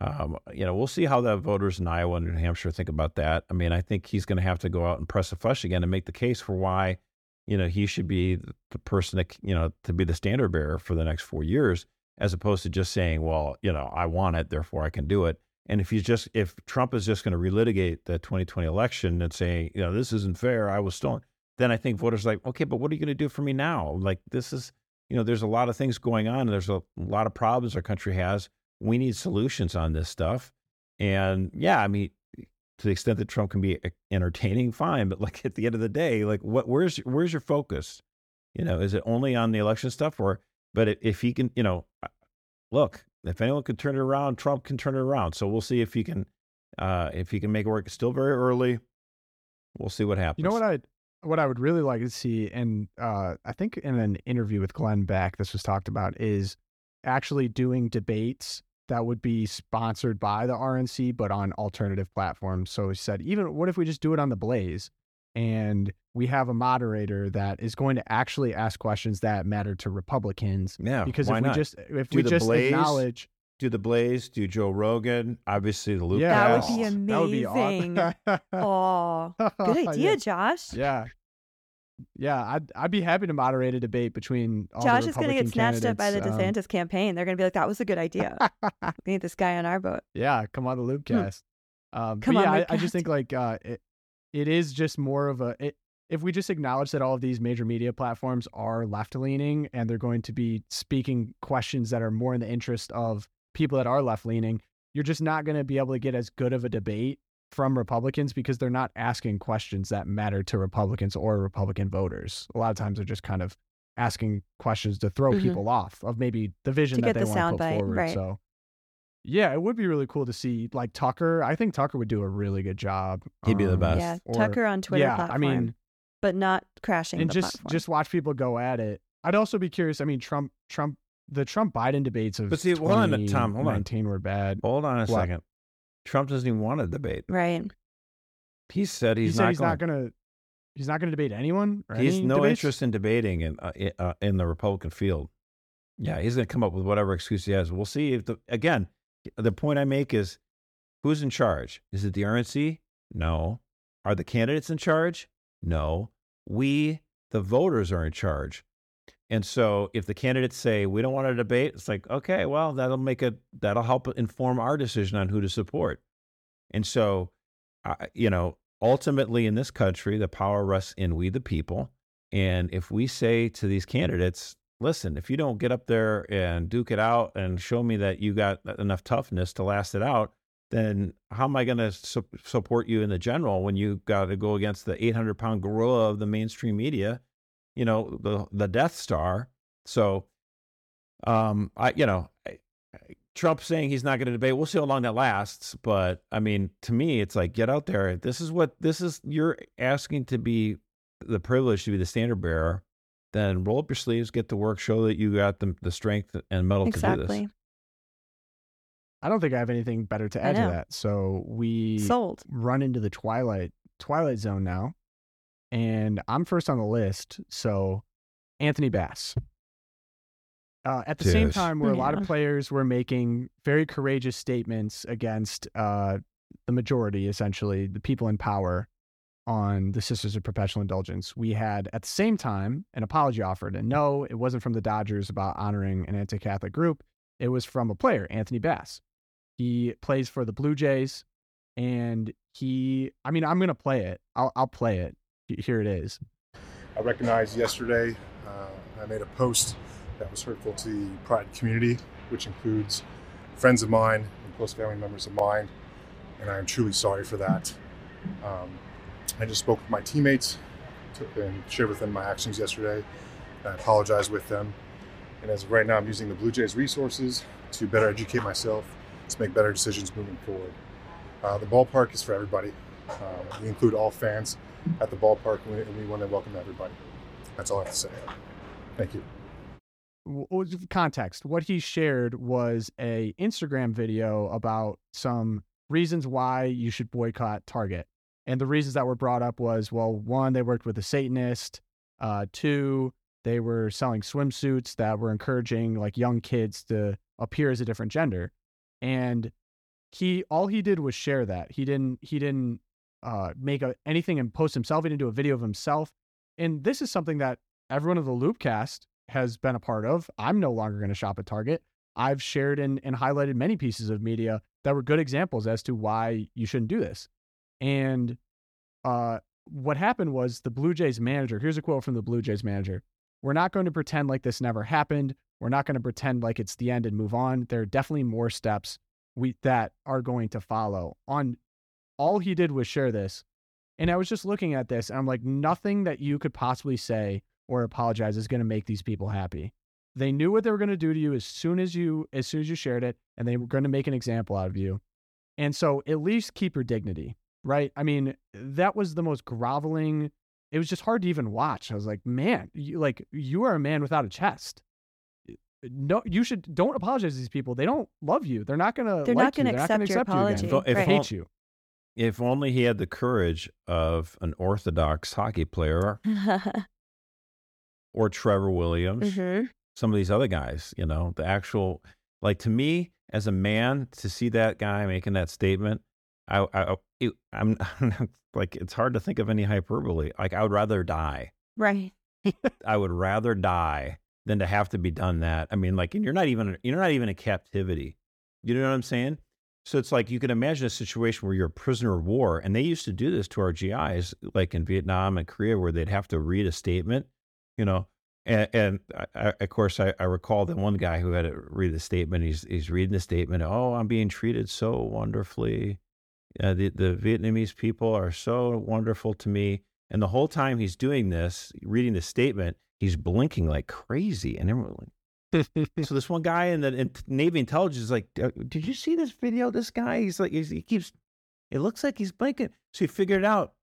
um, you know, we'll see how the voters in Iowa and New Hampshire think about that. I mean, I think he's going to have to go out and press the flesh again and make the case for why, you know, he should be the person that, you know, to be the standard bearer for the next four years, as opposed to just saying, well, you know, I want it, therefore I can do it. And if he's just, if Trump is just going to relitigate the 2020 election and say, you know, this isn't fair, I was stolen, then I think voters like, okay, but what are you going to do for me now? Like, this is, you know, there's a lot of things going on. And there's a lot of problems our country has we need solutions on this stuff. And yeah, I mean, to the extent that Trump can be entertaining, fine. But like at the end of the day, like what, where's, where's your focus? You know, is it only on the election stuff or, but if- he can, you know, look, if anyone can turn it around, Trump can turn it around. So we'll see if he can, uh, if he can make it work. It's still very early. We'll see what happens. You know what I what I would really like to see, and uh, I think in an interview with Glenn Beck, this was talked about, is actually doing debates that would be sponsored by the RNC, but on alternative platforms. So he said, even what if we just do it on the Blaze, and we have a moderator that is going to actually ask questions that matter to Republicans? Yeah, because why if we not? just if Do we just Blaze, acknowledge, do the Blaze, do Joe Rogan, obviously the Luke. yeah, That would be <laughs> that would be amazing. <laughs> awesome. Oh, good <laughs> idea, Yeah. Josh. Yeah. Yeah, I'd I'd be happy to moderate a debate between all Josh the is going to get snatched up by the candidates, um, DeSantis campaign. They're going to be like, "That was a good idea. we need this guy on our boat." yeah, come on the Loopcast. Um, Hmm. Come but on, yeah, I, I just think like uh, it, it is just more of a it, if we just acknowledge that all of these major media platforms are left leaning and they're going to be speaking questions that are more in the interest of people that are left leaning, you're just not going to be able to get as good of a debate from Republicans because they're not asking questions that matter to Republicans or Republican voters. A lot of times they're just kind of asking questions to throw Mhm. people off of maybe the vision To that they the want to put soundbite, forward. right. So yeah, it would be really cool to see like Tucker. I think Tucker would do a really good job. He'd be the um, best. Yeah, or- Tucker on Twitter yeah, platform, I mean, but not crashing and the just platform. just watch people go at it. I'd also be curious. I mean, Trump, Trump, the Trump Biden debates of But see, hold on, Tom, hold on. 2019 were bad. Hold on a What? second. Trump doesn't even want to debate. right. He said he's he said not he's going. not gonna. He's not going to debate anyone. Or He's any no debates? interest in debating in uh, uh, in the Republican field. Yeah, he's going to come up with whatever excuse he has. We'll see if the again. The point I make is, who's in charge? Is it the RNC? No. Are the candidates in charge? No. We, the voters, are in charge. And so, if the candidates say we don't want to debate, it's like okay, well, that'll make a that'll help inform our decision on who to support. And so, I you know, ultimately in this country, the power rests in we the people. And if we say to these candidates, listen, if you don't get up there and duke it out and show me that you got enough toughness to last it out, then how am I going to su- support you in the general when you got to go against the 800 pound gorilla of the mainstream media, you know, the, the Death Star? So, um, I, you know, I, Trump saying he's not going to debate. We'll see how long that lasts. But I mean, to me, it's like get out there. This is what this is. You're asking to be the privilege to be the standard bearer. Then roll up your sleeves, get to work, show that you got the the strength and mettle to do this. I don't think I have anything better to add to that. So we Sold. run into the twilight twilight zone now, and I'm first on the list. So Anthony Bass. Uh, at the same time, where a lot of players were making very courageous statements against uh, the majority, essentially the people in power, on the Sisters of Perpetual Indulgence, we had at the same time an apology offered. And no, it wasn't from the Dodgers about honoring an anti-Catholic group. It was from a player, Anthony Bass. He plays for the Blue Jays, and he. I mean, I'm gonna play it. I'll I'll play it. Here it is. I recognized yesterday uh, I made a post that was hurtful to the Pride community, which includes friends of mine and close family members of mine, and I am truly sorry for that. Um, I just spoke with my teammates to, and shared with them my actions yesterday. I apologize with them. And as of right now, I'm using the Blue Jays resources to better educate myself, to make better decisions moving forward. Uh, the ballpark is for everybody. Um, we include all fans at the ballpark, and we, and we want to welcome everybody. That's all I have to say. Thank you. context what he shared was a instagram video about some reasons why you should boycott target and the reasons that were brought up was well one they worked with a satanist uh two they were selling swimsuits that were encouraging like young kids to appear as a different gender and he all he did was share that he didn't he didn't uh make a, anything and post himself he didn't do a video of himself and this is something that everyone of the loopcast has been a part of. I'm no longer going to shop at Target. I've shared and, and highlighted many pieces of media that were good examples as to why you shouldn't do this. And uh, what happened was the Blue Jays manager, here's a quote from the Blue Jays manager We're not going to pretend like this never happened. We're not going to pretend like it's the end and move on. There are definitely more steps we, that are going to follow. On all he did was share this. And I was just looking at this and I'm like, nothing that you could possibly say or apologize is going to make these people happy. They knew what they were going to do to you as soon as you as soon as you shared it and they were going to make an example out of you. And so at least keep your dignity, right? I mean, that was the most groveling it was just hard to even watch. I was like, man, you like you are a man without a chest. No, you should don't apologize to these people. They don't love you. They're not gonna. They're like not gonna you. Accept not your gonna accept you apology. If- if They Right. hate you. If only he had the courage of an Orthodox hockey player <laughs> or Trevor Williams, hmm some of these other guys, you know, the actual, like to me as a man, to see that guy making that statement, I, I, it, I'm <laughs> like, it's hard to think of any hyperbole. Like, I would rather die. Right. I would rather die than to have to be done that. I mean, like, and you're not even, you're not even in captivity. You know what I'm saying? So it's like you can imagine a situation where you're a prisoner of war, and they used to do this to our GIs, like in Vietnam and Korea, where they'd have to read a statement, you know. And, and I, of course, I, I recall that one guy who had to read the statement. He's he's reading the statement. Oh, I'm being treated so wonderfully. Uh, the the Vietnamese people are so wonderful to me. And the whole time he's doing this, reading the statement, he's blinking like crazy, and everyone like, <laughs> so this one guy in the in Navy intelligence is like, "Uh, "Did you see this video? This guy, he's like, he's, he keeps. It looks like he's blinking." So he figured out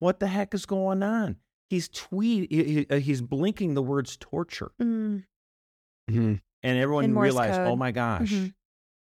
what the heck is going on. He's tweet. He, he- uh, he's blinking the words torture, Mm. Mhm. and everyone In Morse realized, "Oh my gosh!" Mhm.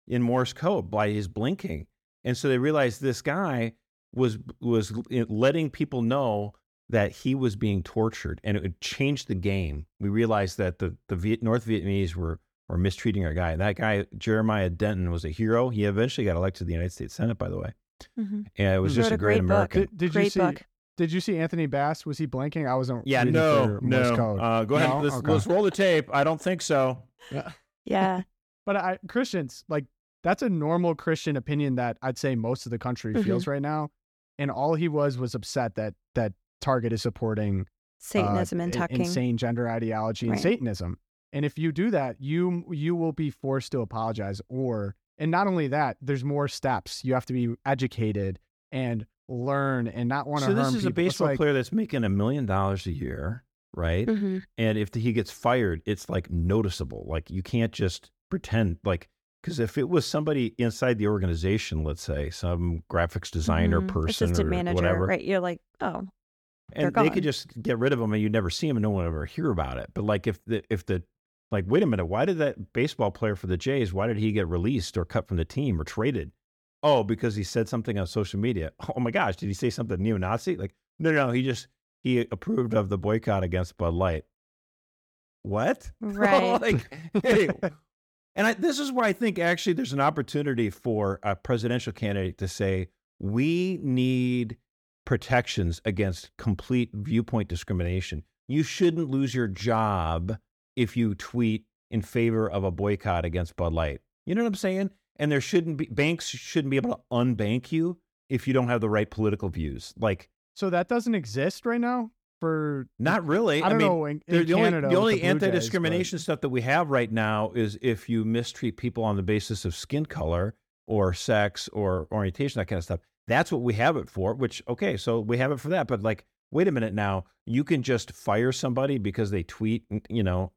In Morse code by his blinking, and so they realized this guy was was letting people know that he was being tortured, and it would change the game. We realized that the the Viet, North Vietnamese were were mistreating our guy. That guy Jeremiah Denton was a hero. He eventually got elected to the United States Senate, by the way, Mhm. and it was Wrote just a a great, great book. American. Did, did you see? book. Did you see Anthony Bass? Was he blanking? I wasn't. Yeah, no, no. code. Uh, go ahead. Let's, Okay. let's roll the tape. I don't think so. Yeah. <laughs> yeah. But I, Christians, like that's a normal Christian opinion that I'd say most of the country Mhm. feels right now. And all he was was upset that that Target is supporting uh, Satanism and tucking. insane gender ideology and Right. Satanism. And if you do that, you you will be forced to apologize. Or and not only that, there's more steps. You have to be educated and learn and not want to So harm this is a people. It's baseball like- player that's making a million dollars a year, right? hmm And if he gets fired, it's like noticeable. Like you can't just pretend like because if it was somebody inside the organization, let's say some graphics designer Mhm. person Assistant or manager. whatever, Right. You're like, oh, they're and they could just get rid of them and you'd never see them and no one would ever hear about it. But like if the if the like wait a minute, why did that baseball player for the Jays? Why did he get released or cut from the team or traded? Oh, because he said something on social media. <laughs> Oh my gosh, did he say something neo-Nazi? Like no, no, he just he approved of the boycott against Bud Light. What? <laughs> Right. like, hey, <laughs> and I, this is where I think actually there's an opportunity for a presidential candidate to say we need protections against complete viewpoint discrimination. You shouldn't lose your job if you tweet in favor of a boycott against Bud Light. You know what I'm saying? And there shouldn't be banks shouldn't be able to unbank you if you don't have the right political views. Like so that doesn't exist right now for not really. I don't mean, know in, the, in the Canada only, the only Blue Jays, but- anti-discrimination stuff that we have right now is if you mistreat people on the basis of skin color or sex or orientation, that kind of stuff. That's what we have it for. Which okay, so we have it for that. But like, wait a minute now, you can just fire somebody because they tweet. You know,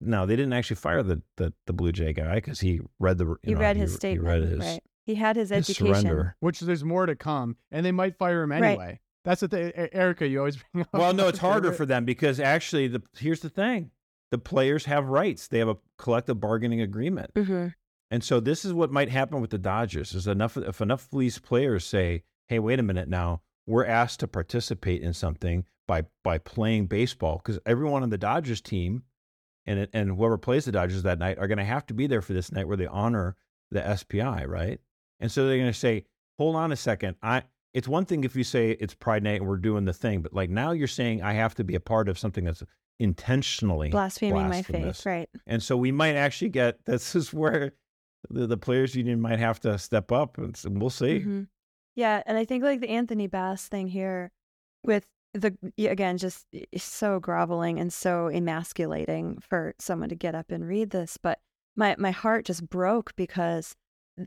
no, they didn't actually fire the the, the Blue Jay guy because he read the. You he know, read his he statement. read his, right. He had his, his education. surrender. which there's more to come, and they might fire him Right. anyway. That's the thing, Erica. You always bring <laughs> up. Well, no, it's <laughs> harder for them because actually, the here's the thing: the players have rights. They have a collective bargaining agreement. hmm And so this is what might happen with the Dodgers is enough if enough of these players say, "Hey, wait a minute now, we're asked to participate in something by by playing baseball because everyone on the Dodgers team and and whoever plays the Dodgers that night are going to have to be there for this night where they honor the SPI, right? And so they're going to say, "Hold on a second, I." It's one thing if you say it's Pride Night and we're doing the thing, but like now you're saying I have to be a part of something that's intentionally Blaspheming my faith. Right. And so we might actually get <laughs> this is where the, the players union might have to step up and we'll see. Mhm. Yeah, and I think like the Anthony Bass thing here with the again just so groveling and so emasculating for someone to get up and read this, but my my heart just broke because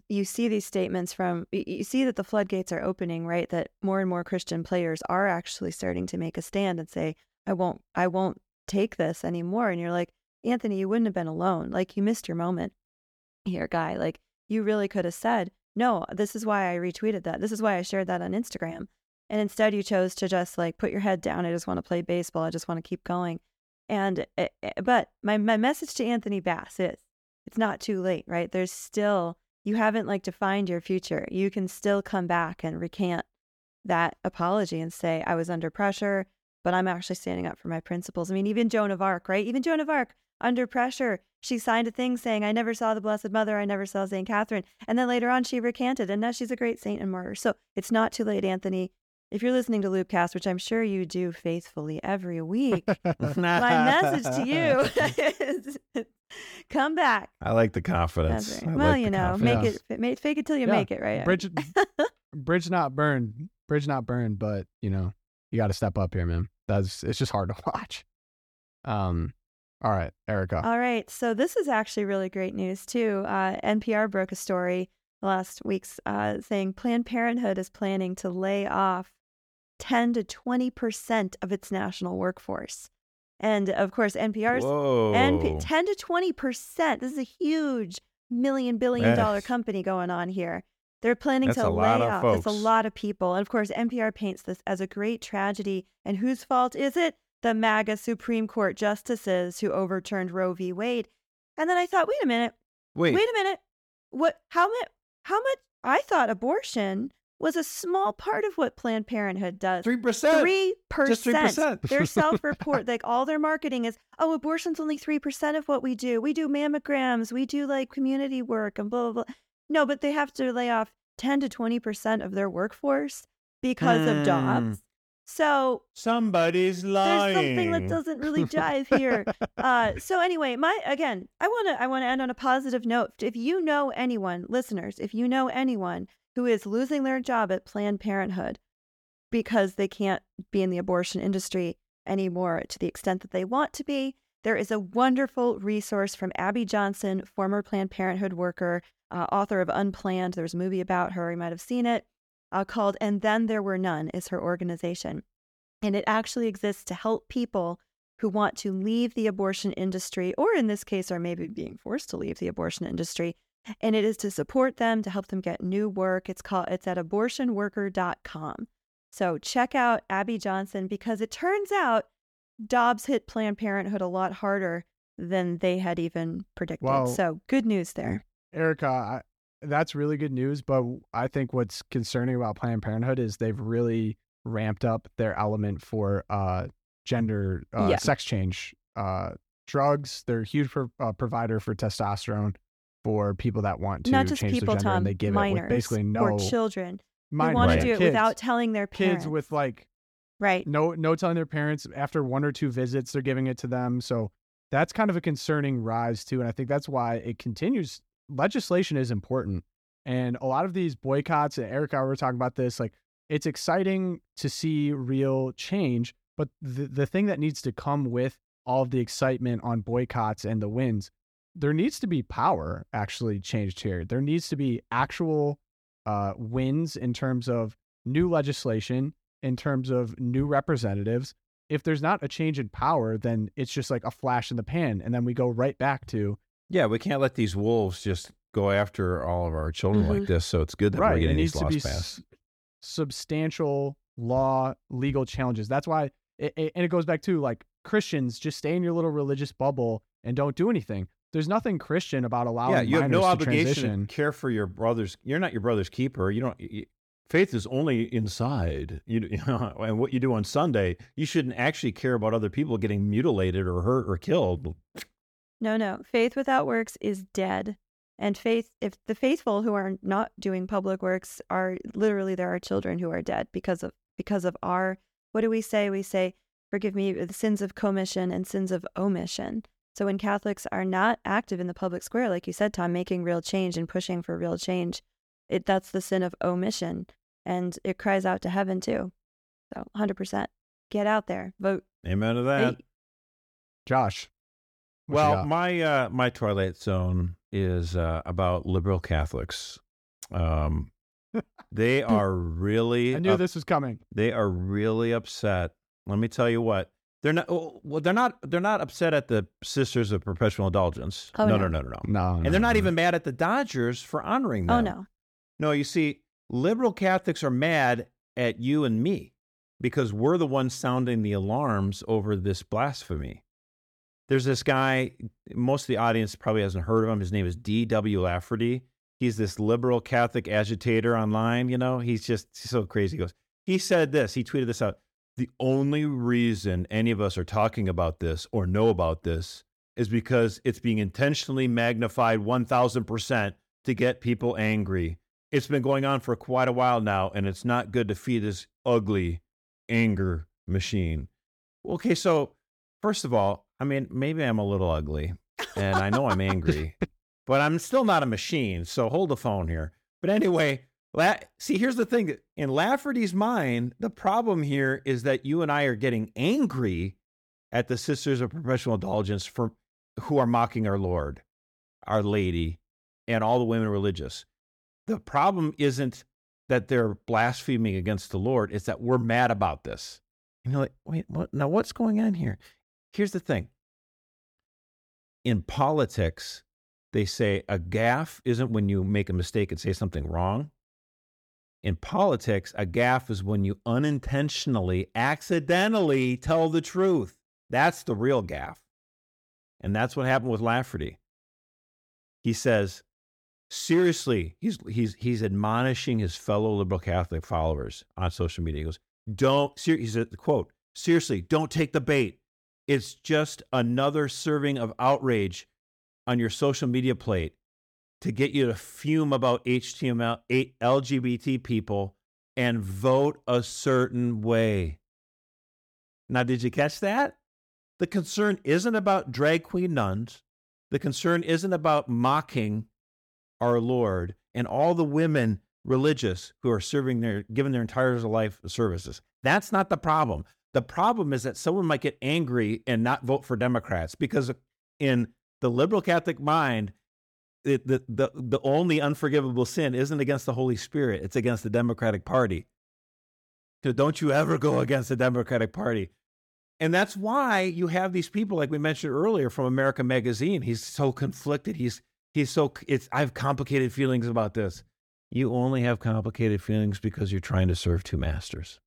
you see these statements from you see that the floodgates are opening, right? That more and more Christian players are actually starting to make a stand and say, "I won't I won't take this anymore." And you're like, "Anthony, you wouldn't have been alone. Like you missed your moment here, guy. Like you really could have said, no, this is why I retweeted that. This is why I shared that on Instagram. And instead, you chose to just like put your head down. I just want to play baseball. I just want to keep going. And, eh, eh, but my, my message to Anthony Bass is it's not too late, right? There's still, you haven't like defined your future. You can still come back and recant that apology and say, I was under pressure, but I'm actually standing up for my principles. I mean, even Joan of Arc, right? Even Joan of Arc, under pressure, she signed a thing saying, I never saw the Blessed Mother, I never saw St. Catherine. And then later on, she recanted, and now she's a great saint and martyr. So it's not too late, Anthony. If you're listening to Loopcast, which I'm sure you do faithfully every week, my message to you <laughs> is <laughs> come back. I like the confidence. Right. Well, like you the know, confidence. make it, make, fake it till you Yeah. make it, right? Bridge, <laughs> bridge not burned, bridge not burned, but you know, you got to step up here, man. That's it's just hard to watch. Um, all right, Erica. All right. So this is actually really great news too. Uh, NPR broke a story last week's uh, saying Planned Parenthood is planning to lay off 10 to 20 percent of its national workforce, and of course NPR's. NP 10 to 20 percent. This is a huge million billion dollar company going on here. They're planning That's to lay of off. That's a lot of people. And of course, NPR paints this as a great tragedy. And whose fault is it? The MAGA Supreme Court justices who overturned Roe v. Wade. And then I thought, wait a minute, Wait, wait a minute. What? How much? How much? I thought abortion was a small part of what Planned Parenthood does. three percent. Three percent. Their <laughs> self-report, like all their marketing is, oh, abortion's only three percent of what we do. We do mammograms, we do like community work, and blah blah blah. No, but they have to lay off ten to twenty percent of their workforce because of Hmm. So Somebody's lying. there's something that doesn't really <laughs> jive here. uh, so anyway, my again, I want to I want to end on a positive note. If you know anyone, listeners, if you know anyone who is losing their job at Planned Parenthood because they can't be in the abortion industry anymore to the extent that they want to be, there is a wonderful resource from Abby Johnson, former Planned Parenthood worker, uh, author of Unplanned. There's a movie about her. You might have seen it. Uh, called "And Then There Were None" is her organization and it actually exists to help people who want to leave the abortion industry, or in this case, are maybe being forced to leave the abortion industry. And it is to support them, to help them get new work. It's called it's at abortionworker.com. So check out Abby Johnson because it turns out Dobbs hit Planned Parenthood a lot harder than they had even predicted. Wow. So good news there. Erica, I, that's really good news. But I think what's concerning about Planned Parenthood is they've really ramped up their element for uh, gender, uh, Yeah. sex change uh, drugs. They're a huge pro- uh, provider for testosterone for people that want to Not just change people, their gender, Tom, and they give minors it with basically no or children. They minors, want Right. to do it kids, without telling their parents. kids with like right. no no telling their parents after one or two visits they're giving it to them so that's kind of a concerning rise too and i think that's why it continues legislation is important and a lot of these boycotts and erica we were talking about this like it's exciting to see real change but the, the thing that needs to come with all of the excitement on boycotts and the wins there needs to be power actually changed here there needs to be actual uh, wins in terms of new legislation in terms of new representatives. If there's not a change in power, then it's just like a flash in the pan. And then we go right back to, Yeah, we can't let these wolves just go after all of our children Mhm. like this. So it's good that we're right, it getting needs these to laws be passed. s- substantial law, legal challenges. That's why, it, it- and it goes back to like Christians, just stay in your little religious bubble and don't do anything. There's nothing Christian about allowing yeah, you have no to obligation transition. to care for your brother's. You're not your brother's keeper. You don't. You, faith is only inside. You, you <laughs> know, and what you do on Sunday, you shouldn't actually care about other people getting mutilated or hurt or killed. No, no. Faith without works is dead. And faith, if the faithful who are not doing public works are literally there are children who are dead because of because of our what do we say? We say, forgive me, the sins of commission and sins of omission. So when Catholics are not active in the public square, like you said, Tom, making real change and pushing for real change, it that's the sin of omission. And it cries out to heaven too. So 100%. Get out there, vote. Amen to that. Hey, Josh. What you Well, my uh, my twilight zone is uh, about liberal Catholics. Um, <laughs> they are really I knew up- this was coming. they are really upset. Let me tell you what. They're not oh, well they're not they're not upset at the Sisters of Perpetual Indulgence. Oh, no, no. no, no, no, no. No, And no, they're not no. even mad at the Dodgers for honoring them. oh no. No, you see, liberal Catholics are mad at you and me because we're the ones sounding the alarms over this blasphemy. There's this guy, most of the audience probably hasn't heard of him. His name is D.W. Lafferty. He's this liberal Catholic agitator online. You know, he's just so crazy. He goes, he said this, he tweeted this out. The only reason any of us are talking about this or know about this is because it's being intentionally magnified 1000% to get people angry. It's been going on for quite a while now, and it's not good to feed this ugly anger machine. Okay, so first of all, I mean, maybe I'm a little ugly and I know I'm angry, <laughs> but I'm still not a machine. So hold the phone here. But anyway, La- see, here's the thing. In Lafferty's mind, the problem here is that you and I are getting angry at the Sisters of Perpetual Indulgence for who are mocking our Lord, our Lady, and all the women religious. The problem isn't that they're blaspheming against the Lord; it's that we're mad about this. And you're like, wait, what? Now what's going on here? Here's the thing. In politics, they say a gaffe isn't when you make a mistake and say something wrong. In politics, a gaffe is when you unintentionally, accidentally tell the truth. That's the real gaffe. And that's what happened with Lafferty. He says, seriously, he's, he's, he's admonishing his fellow liberal Catholic followers on social media. He goes, don't, he said, quote, seriously, don't take the bait. It's just another serving of outrage on your social media plate to get you to fume about HTML, LGBT people and vote a certain way. Now, did you catch that? The concern isn't about drag queen nuns. The concern isn't about mocking our Lord and all the women religious who are serving their, giving their entire life services. That's not the problem. The problem is that someone might get angry and not vote for Democrats because in the liberal Catholic mind, it, the, the, the only unforgivable sin isn't against the Holy Spirit, it's against the Democratic Party. So don't you ever go against the Democratic Party. And that's why you have these people, like we mentioned earlier from America Magazine. He's so conflicted. He's he's so it's I have complicated feelings about this. You only have complicated feelings because you're trying to serve two masters.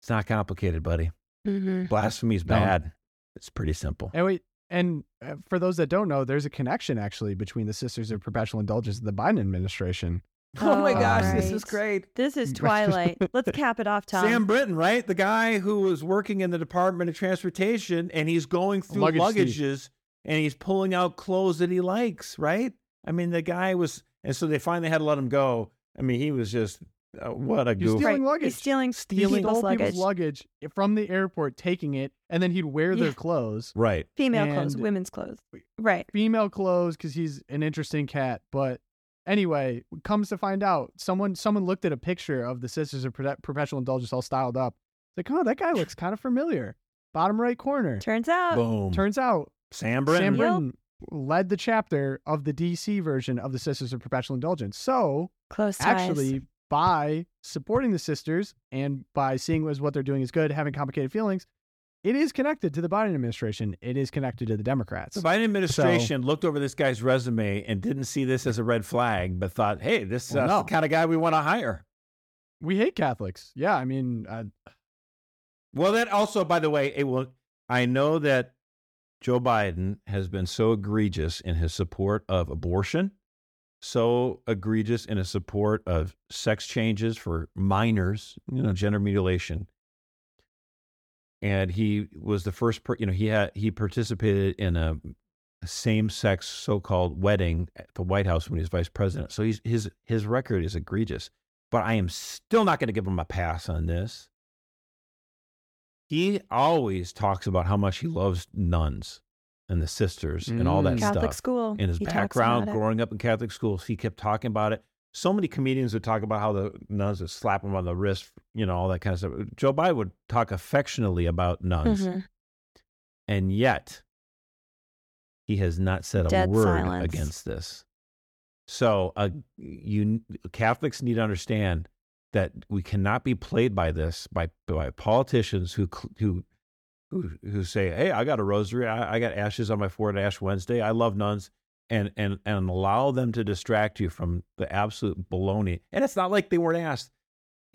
It's not complicated, buddy. Mm-hmm. Blasphemy is bad. No. It's pretty simple. And wait, and uh, for those that don't know, there's a connection actually between the Sisters of Perpetual Indulgence and the Biden administration. Oh, <laughs> oh my gosh, right. this is great. This is <laughs> Twilight. Let's cap it off, Tom. Sam Brinton, right? The guy who was working in the Department of Transportation and he's going through Luggage luggages Steve. and he's pulling out clothes that he likes, right? I mean, the guy was, and so they finally had to let him go. I mean, he was just uh, what a He's goof. stealing luggage. He's stealing, stealing people's, luggage. people's luggage from the airport, taking it, and then he'd wear Yeah. their clothes, Right. Female And- clothes, women's clothes. Right. female clothes, because he's an interesting cat. But anyway, comes to find out, someone someone looked at a picture of the Sisters of Perpe- Perpetual Indulgence all styled up. It's like, oh, that guy looks kind of familiar. Bottom right corner. Turns out. Boom. Turns out Sam Brinton. Sam Yep. Led the chapter of the DC version of the Sisters of Perpetual Indulgence. So Close ties. actually by supporting the sisters and by seeing as what they're doing is good, having complicated feelings, it is connected to the Biden administration. It is connected to the Democrats. The Biden administration looked over this guy's resume and didn't see this as a red flag, but thought, hey, this Well, uh, no. the kind of guy we want to hire. We hate Catholics. Yeah, I mean, uh, Well, that also, by the way, it will. I know that Joe Biden has been so egregious in his support of abortion, so egregious in his support of sex changes for minors, you know, gender mutilation. And he was the first, per, you know, he had he participated in a same-sex so-called wedding at the White House when he was vice president. So he's, his his record is egregious. But I am still not going to give him a pass on this he always talks about how much he loves nuns and the sisters and all that Mm. Catholic stuff. school. In his He background, growing up in Catholic schools, he kept talking about it. So many comedians would talk about how the nuns would slap him on the wrist, you know, all that kind of stuff. Joe Biden would talk affectionately about nuns, Mhm. and yet he has not said a word silence. against this. So, uh, you Catholics need to understand that we cannot be played by this by by politicians who who who who say, "Hey, I got a rosary. I, I got ashes on my forehead. Ash Wednesday. I love nuns." And, and and allow them to distract you from the absolute baloney. And it's not like they weren't asked.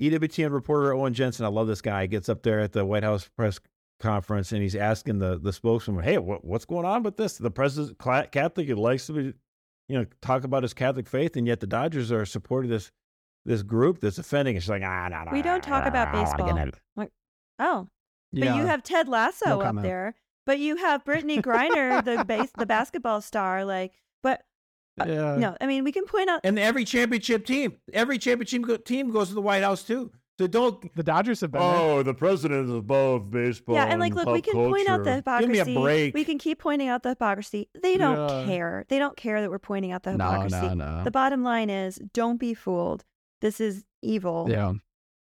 EWTN reporter Owen Jensen, I love this guy. Gets up there at the White House press conference and he's asking the the spokesman, "Hey, what, what's going on with this? The president Catholic. He likes to be, you know, talk about his Catholic faith, and yet the Dodgers are supporting this this group that's offending." And she's like, "Ah, no, no, We don't talk about baseball. Like, oh, but Yeah. you have Ted Lasso No up there. But you have Brittney Griner, the base, the <laughs> basketball star. Like, but uh, yeah. no, I mean we can point out. And every championship team, every championship go- team goes to the White House too. So don't. The Dodgers have been there. Oh, the president is above baseball. Yeah, and like, look, we can point out the Give me hypocrisy. a break. We can keep pointing out the hypocrisy. They don't Yeah. care. They don't care that we're pointing out the hypocrisy. no, no. no. The bottom line is, don't be fooled. This is evil. yeah.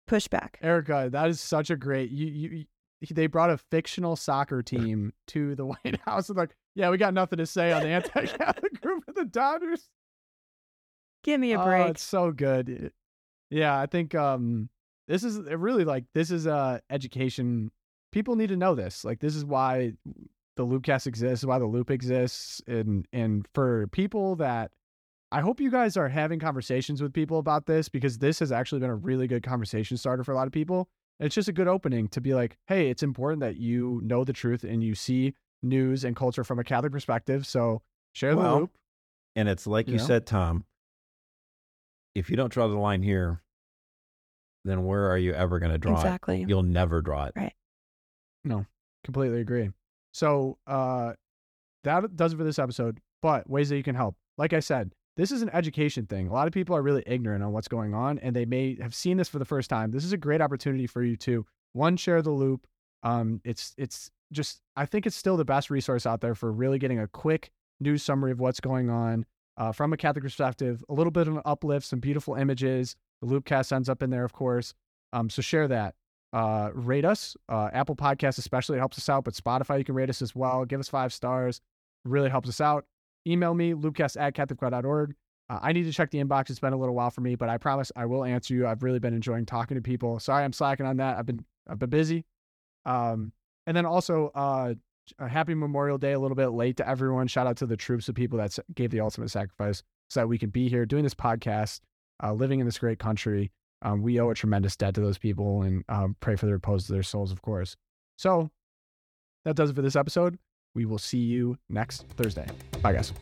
Push back. Erica, that is such a great. You, you, you- they brought a fictional soccer team to the <laughs> White House. And like, yeah, we got nothing to say on the anti-Catholic <laughs> group of the Dodgers. Give me a Oh, break. it's so good. Yeah, I think um, this is really like this is uh education. People need to know this. Like, this is why the Loopcast exists. Why the Loop exists, and and for people that. I hope you guys are having conversations with people about this because this has actually been a really good conversation starter for a lot of people. And it's just a good opening to be like, hey, it's important that you know the truth and you see news and culture from a Catholic perspective. So share the loop. And it's like you You know? said, Tom. If you don't draw the line here, then where are you ever going to draw Exactly. it? You'll never draw it. Right. No, completely agree. So uh that does it for this episode. But ways that you can help. Like I said, this is an education thing. A lot of people are really ignorant on what's going on and they may have seen this for the first time. This is a great opportunity for you to one share the loop. Um it's it's just I think it's still the best resource out there for really getting a quick news summary of what's going on uh, from a Catholic perspective, a little bit of an uplift, some beautiful images. The Loopcast ends up in there, of course. Um, so share that uh, rate us. Uh, Apple Podcasts especially helps us out, but Spotify you can rate us as well. Give us five stars. Really helps us out. Email me, loopcast at catholicvote.org. Uh, I need to check the inbox. It's been a little while for me, but I promise I will answer you. I've really been enjoying talking to people. Sorry I'm slacking on that. I've been I've been busy. Um, and then also uh, a happy Memorial Day, a little bit late to everyone. Shout out to the troops of people that gave the ultimate sacrifice so that we can be here doing this podcast, uh, living in this great country. Um, we owe a tremendous debt to those people and um, pray for the repose of their souls, of course. So that does it for this episode. We will see you next Thursday. Bye, guys.